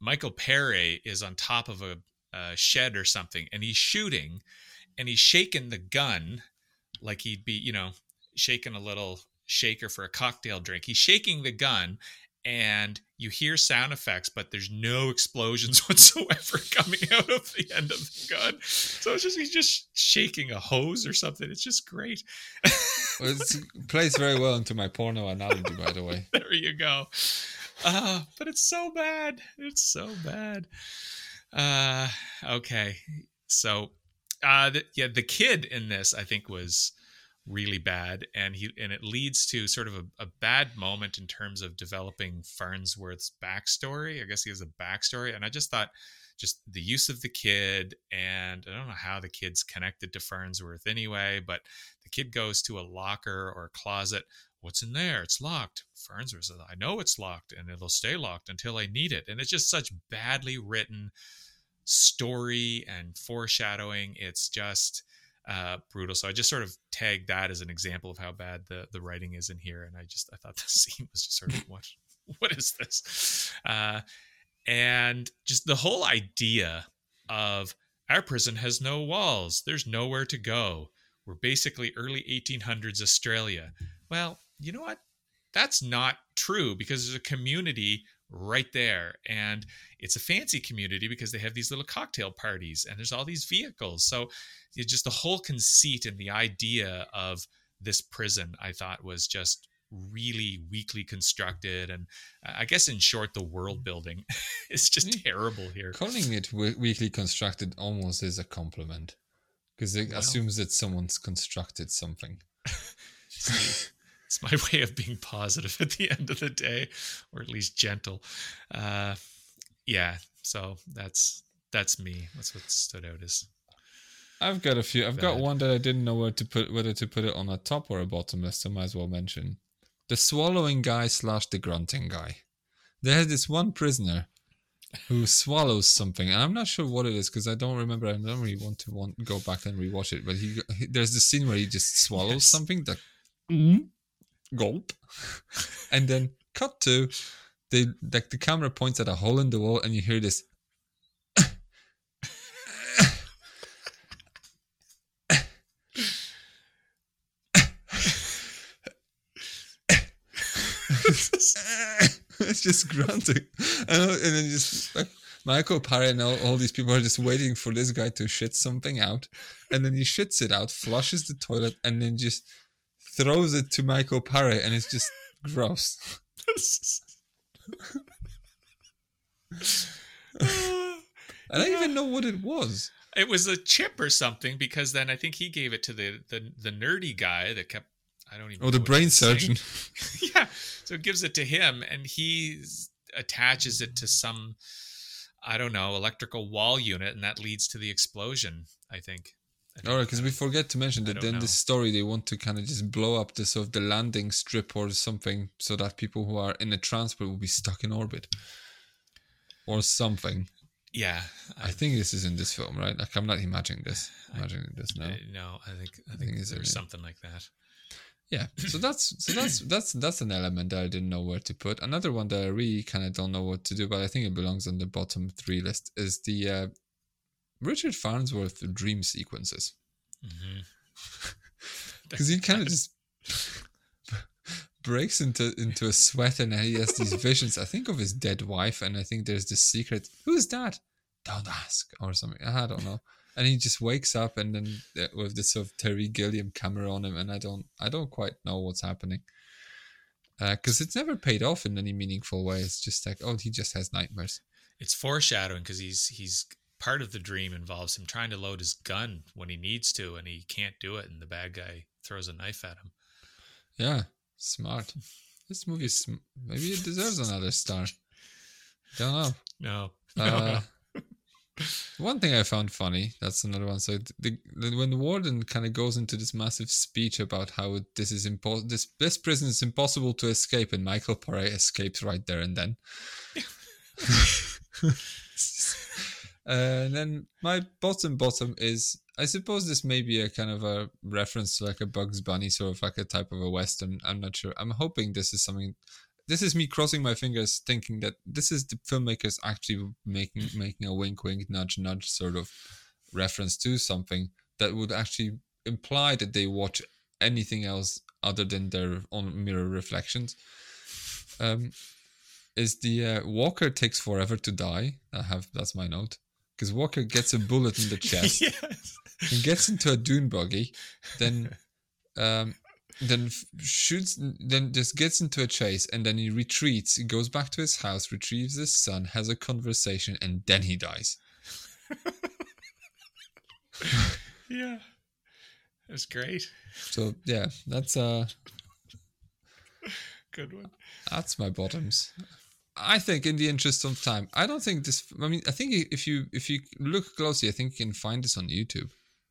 Michael Paré is on top of a, a shed or something, and he's shooting, and he's shaking the gun like he'd be, you know, shaking a little shaker for a cocktail drink. He's shaking the gun and you hear sound effects, but there's no explosions [laughs] whatsoever coming out of the end of the gun. So it's just he's just shaking a hose or something. It's just great. [laughs] Well, it plays very well into my porno analogy, by the way. there you go. Uh, but it's so bad. It's so bad. Uh, okay. So, uh, the, yeah, the kid in this, I think, was really bad, and he and it leads to sort of a, a bad moment in terms of developing Farnsworth's backstory. I guess he has a backstory, and I just thought just the use of the kid, and I don't know how the kid's connected to Farnsworth anyway, but the kid goes to a locker or a closet what's in there? It's locked. Farnsworth says, I know it's locked and it'll stay locked until I need it. And it's just such badly written story and foreshadowing. It's just uh, brutal. So I just sort of tagged that as an example of how bad the, the writing is in here. And I just, I thought [laughs] the scene was just sort of, what, what is this? Uh, and just the whole idea of our prison has no walls. There's nowhere to go. We're basically early 1800s Australia. Well, you know what? That's not true because there's a community right there. And it's a fancy community because they have these little cocktail parties and there's all these vehicles. So it's just the whole conceit and the idea of this prison, I thought was just really weakly constructed. And I guess, in short, the world building [laughs] is just Mm. terrible here. Calling it weakly constructed almost is a compliment because it Well. assumes that someone's constructed something. [laughs] it's my [laughs] way of being positive at the end of the day or at least gentle uh yeah so that's that's me that's what stood out as I've got a few. I've got one that I didn't know where to put, whether to put it on a top or a bottom list. I might as well mention the swallowing guy slash the grunting guy. There's this one prisoner who swallows something, and I'm not sure what it is because I don't remember. I don't really want to want go back and rewatch it. But he, he there's this scene where he just swallows Yes. something that gulp, and then cut to the like the camera points at a hole in the wall, and you hear this. it's just grunting, and, and then just like Michael Paré and all, all these people are just waiting for this guy to shit something out, and then he shits it out, flushes the toilet, and then just throws it to Michael Paré, and it's just gross. I don't even know what it was. It was a chip or something because then I think he gave it to the the, the nerdy guy that kept. I don't even. Oh, the brain he was saying. surgeon. [laughs] yeah, so it gives it to him, and he attaches it to some, I don't know, electrical wall unit, and that leads to the explosion. I think. I All right, because we forget to mention that in this story they want to kind of just blow up the sort of the landing strip or something, so that people who are in a transport will be stuck in orbit, or something. Yeah, I think this is in this film, right? Like I'm not imagining this. I- Imagining this now. I- no, I think I I think, think there's something like that. Yeah. So that's so that's [coughs] that's that's an element that I didn't know where to put. Another one that I really kind of don't know what to do, but I think it belongs on the bottom three list is the uh, Richard Farnsworth dream sequences [laughs] because he kind of just breaks into into a sweat and he has these [laughs] visions. I think of his dead wife, and I think there's this secret. Who's that? Don't ask, or something. I don't know. And he just wakes up, and then uh, with this sort of Terry Gilliam camera on him, and I don't, I don't quite know what's happening. Because it's never paid off in any meaningful way. It's just like, oh, he just has nightmares. It's foreshadowing because he's he's part of the dream involves him trying to load his gun when he needs to, and he can't do it, and the bad guy throws a knife at him. Yeah, smart. This movie, sm- maybe it deserves another star. Don't know. No, Uh, [laughs] one thing I found funny, that's another one. So the, the when the warden kind of goes into this massive speech about how it, this is impossible, this this prison is impossible to escape, and Michael Paré escapes right there and then. [laughs] [laughs] and then my bottom bottom is I suppose this may be a kind of a reference to like a Bugs Bunny sort of like a type of a western. I'm not sure. I'm hoping this is something this is me crossing my fingers thinking that this is the filmmakers actually making making a wink wink nudge nudge sort of reference to something that would actually imply that they watch anything else other than their own mirror reflections um is the uh, walker takes forever to die i have that's my note because walker gets a bullet in the [laughs] chest yes. and gets into a dune buggy, then um, then shoots, then just gets into a chase, and then he retreats. He goes back to his house, retrieves his son, has a conversation, and then he dies. [laughs] yeah, that's great. So yeah, that's uh, Good one. that's my bottoms. I think, in the interest of time, I don't think this. I mean, I think if you if you look closely, I think you can find this on YouTube.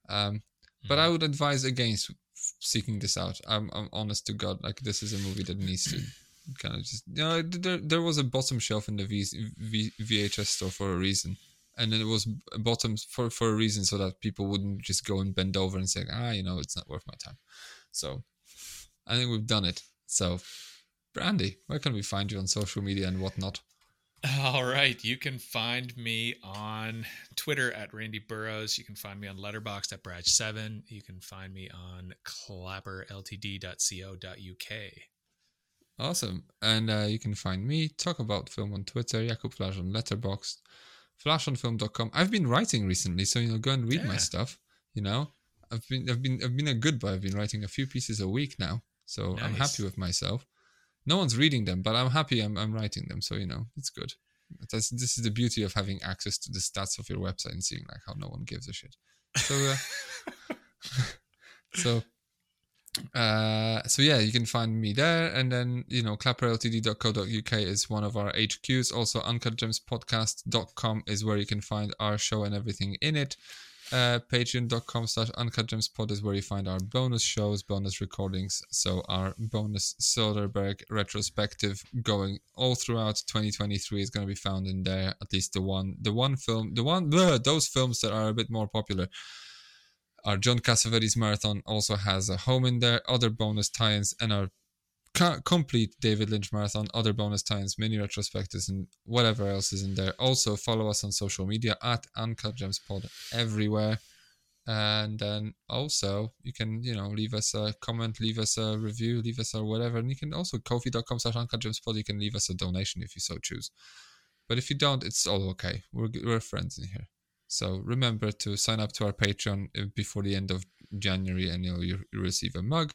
Um, but I would advise against seeking this out. I'm, I'm honest to God, like this is a movie that needs to [clears throat] kind of just you know there there was a bottom shelf in the v, v, VHS store for a reason, and then it was bottoms for for a reason so that people wouldn't just go and bend over and say ah you know it's not worth my time. So I think we've done it. So Brandy, where can we find you on social media and whatnot? All right. You can find me on Twitter at Randy Burrows. You can find me on Letterboxd at Brad7. You can find me on clapperltd.co.uk. Awesome. And uh, you can find me, talk about film on Twitter, Jakub Flasz on Letterboxd, flashonfilm.com. I've been writing recently, so you know, go and read my stuff. You know, I've been, I've been, I've been a good boy. I've been writing a few pieces a week now, so I'm happy with myself. No one's reading them, but I'm happy. I'm, I'm writing them, so you know, it's good. That's, this is the beauty of having access to the stats of your website and seeing like how no one gives a shit. So, uh, [laughs] so uh so yeah you can find me there and then you know clapperltd.co.uk is one of our hqs also uncutgemspodcast.com is where you can find our show and everything in it uh patreon.com slash uncutgemspod is where you find our bonus shows bonus recordings so our bonus soderbergh retrospective going all throughout 2023 is going to be found in there at least the one the one film the one [laughs] bleh, those films that are a bit more popular. Our John Cassavetes marathon also has a home in there, other bonus tie-ins, and our co- complete David Lynch marathon, other bonus tie-ins, mini retrospectives, and whatever else is in there. Also, follow us on social media at Uncut Gems Pod everywhere. And then also, you can, you know, leave us a comment, leave us a review, leave us a whatever. And you can also, kofi.com slash Uncut Gems Pod, you can leave us a donation if you so choose. But if you don't, it's all okay. We're, we're friends in here. So remember to sign up to our Patreon uh, before the end of January, and you'll you receive a mug.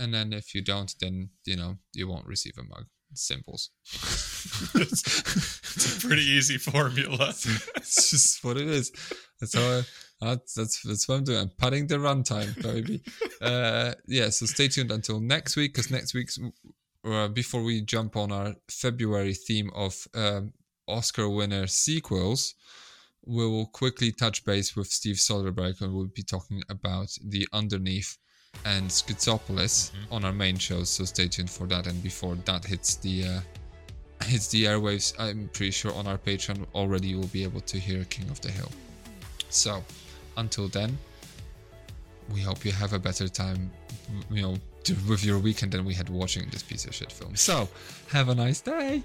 And then if you don't, then you know you won't receive a mug. Simples. [laughs] [laughs] it's a pretty easy formula. [laughs] it's just what it is. That's how I, that's that's that's what I'm doing. I'm padding the runtime, baby. uh, yeah. So stay tuned until next week, because next week's uh, before we jump on our February theme of um, Oscar winner sequels, we will quickly touch base with Steve Soderbergh, and we'll be talking about the Underneath and Schizopolis mm-hmm. on our main shows. So stay tuned for that. And before that hits the uh, [laughs] hits the airwaves, I'm pretty sure on our Patreon already you will be able to hear King of the Hill. So, until then, we hope you have a better time, you know, with your weekend than we had watching this piece of shit film. So, have a nice day.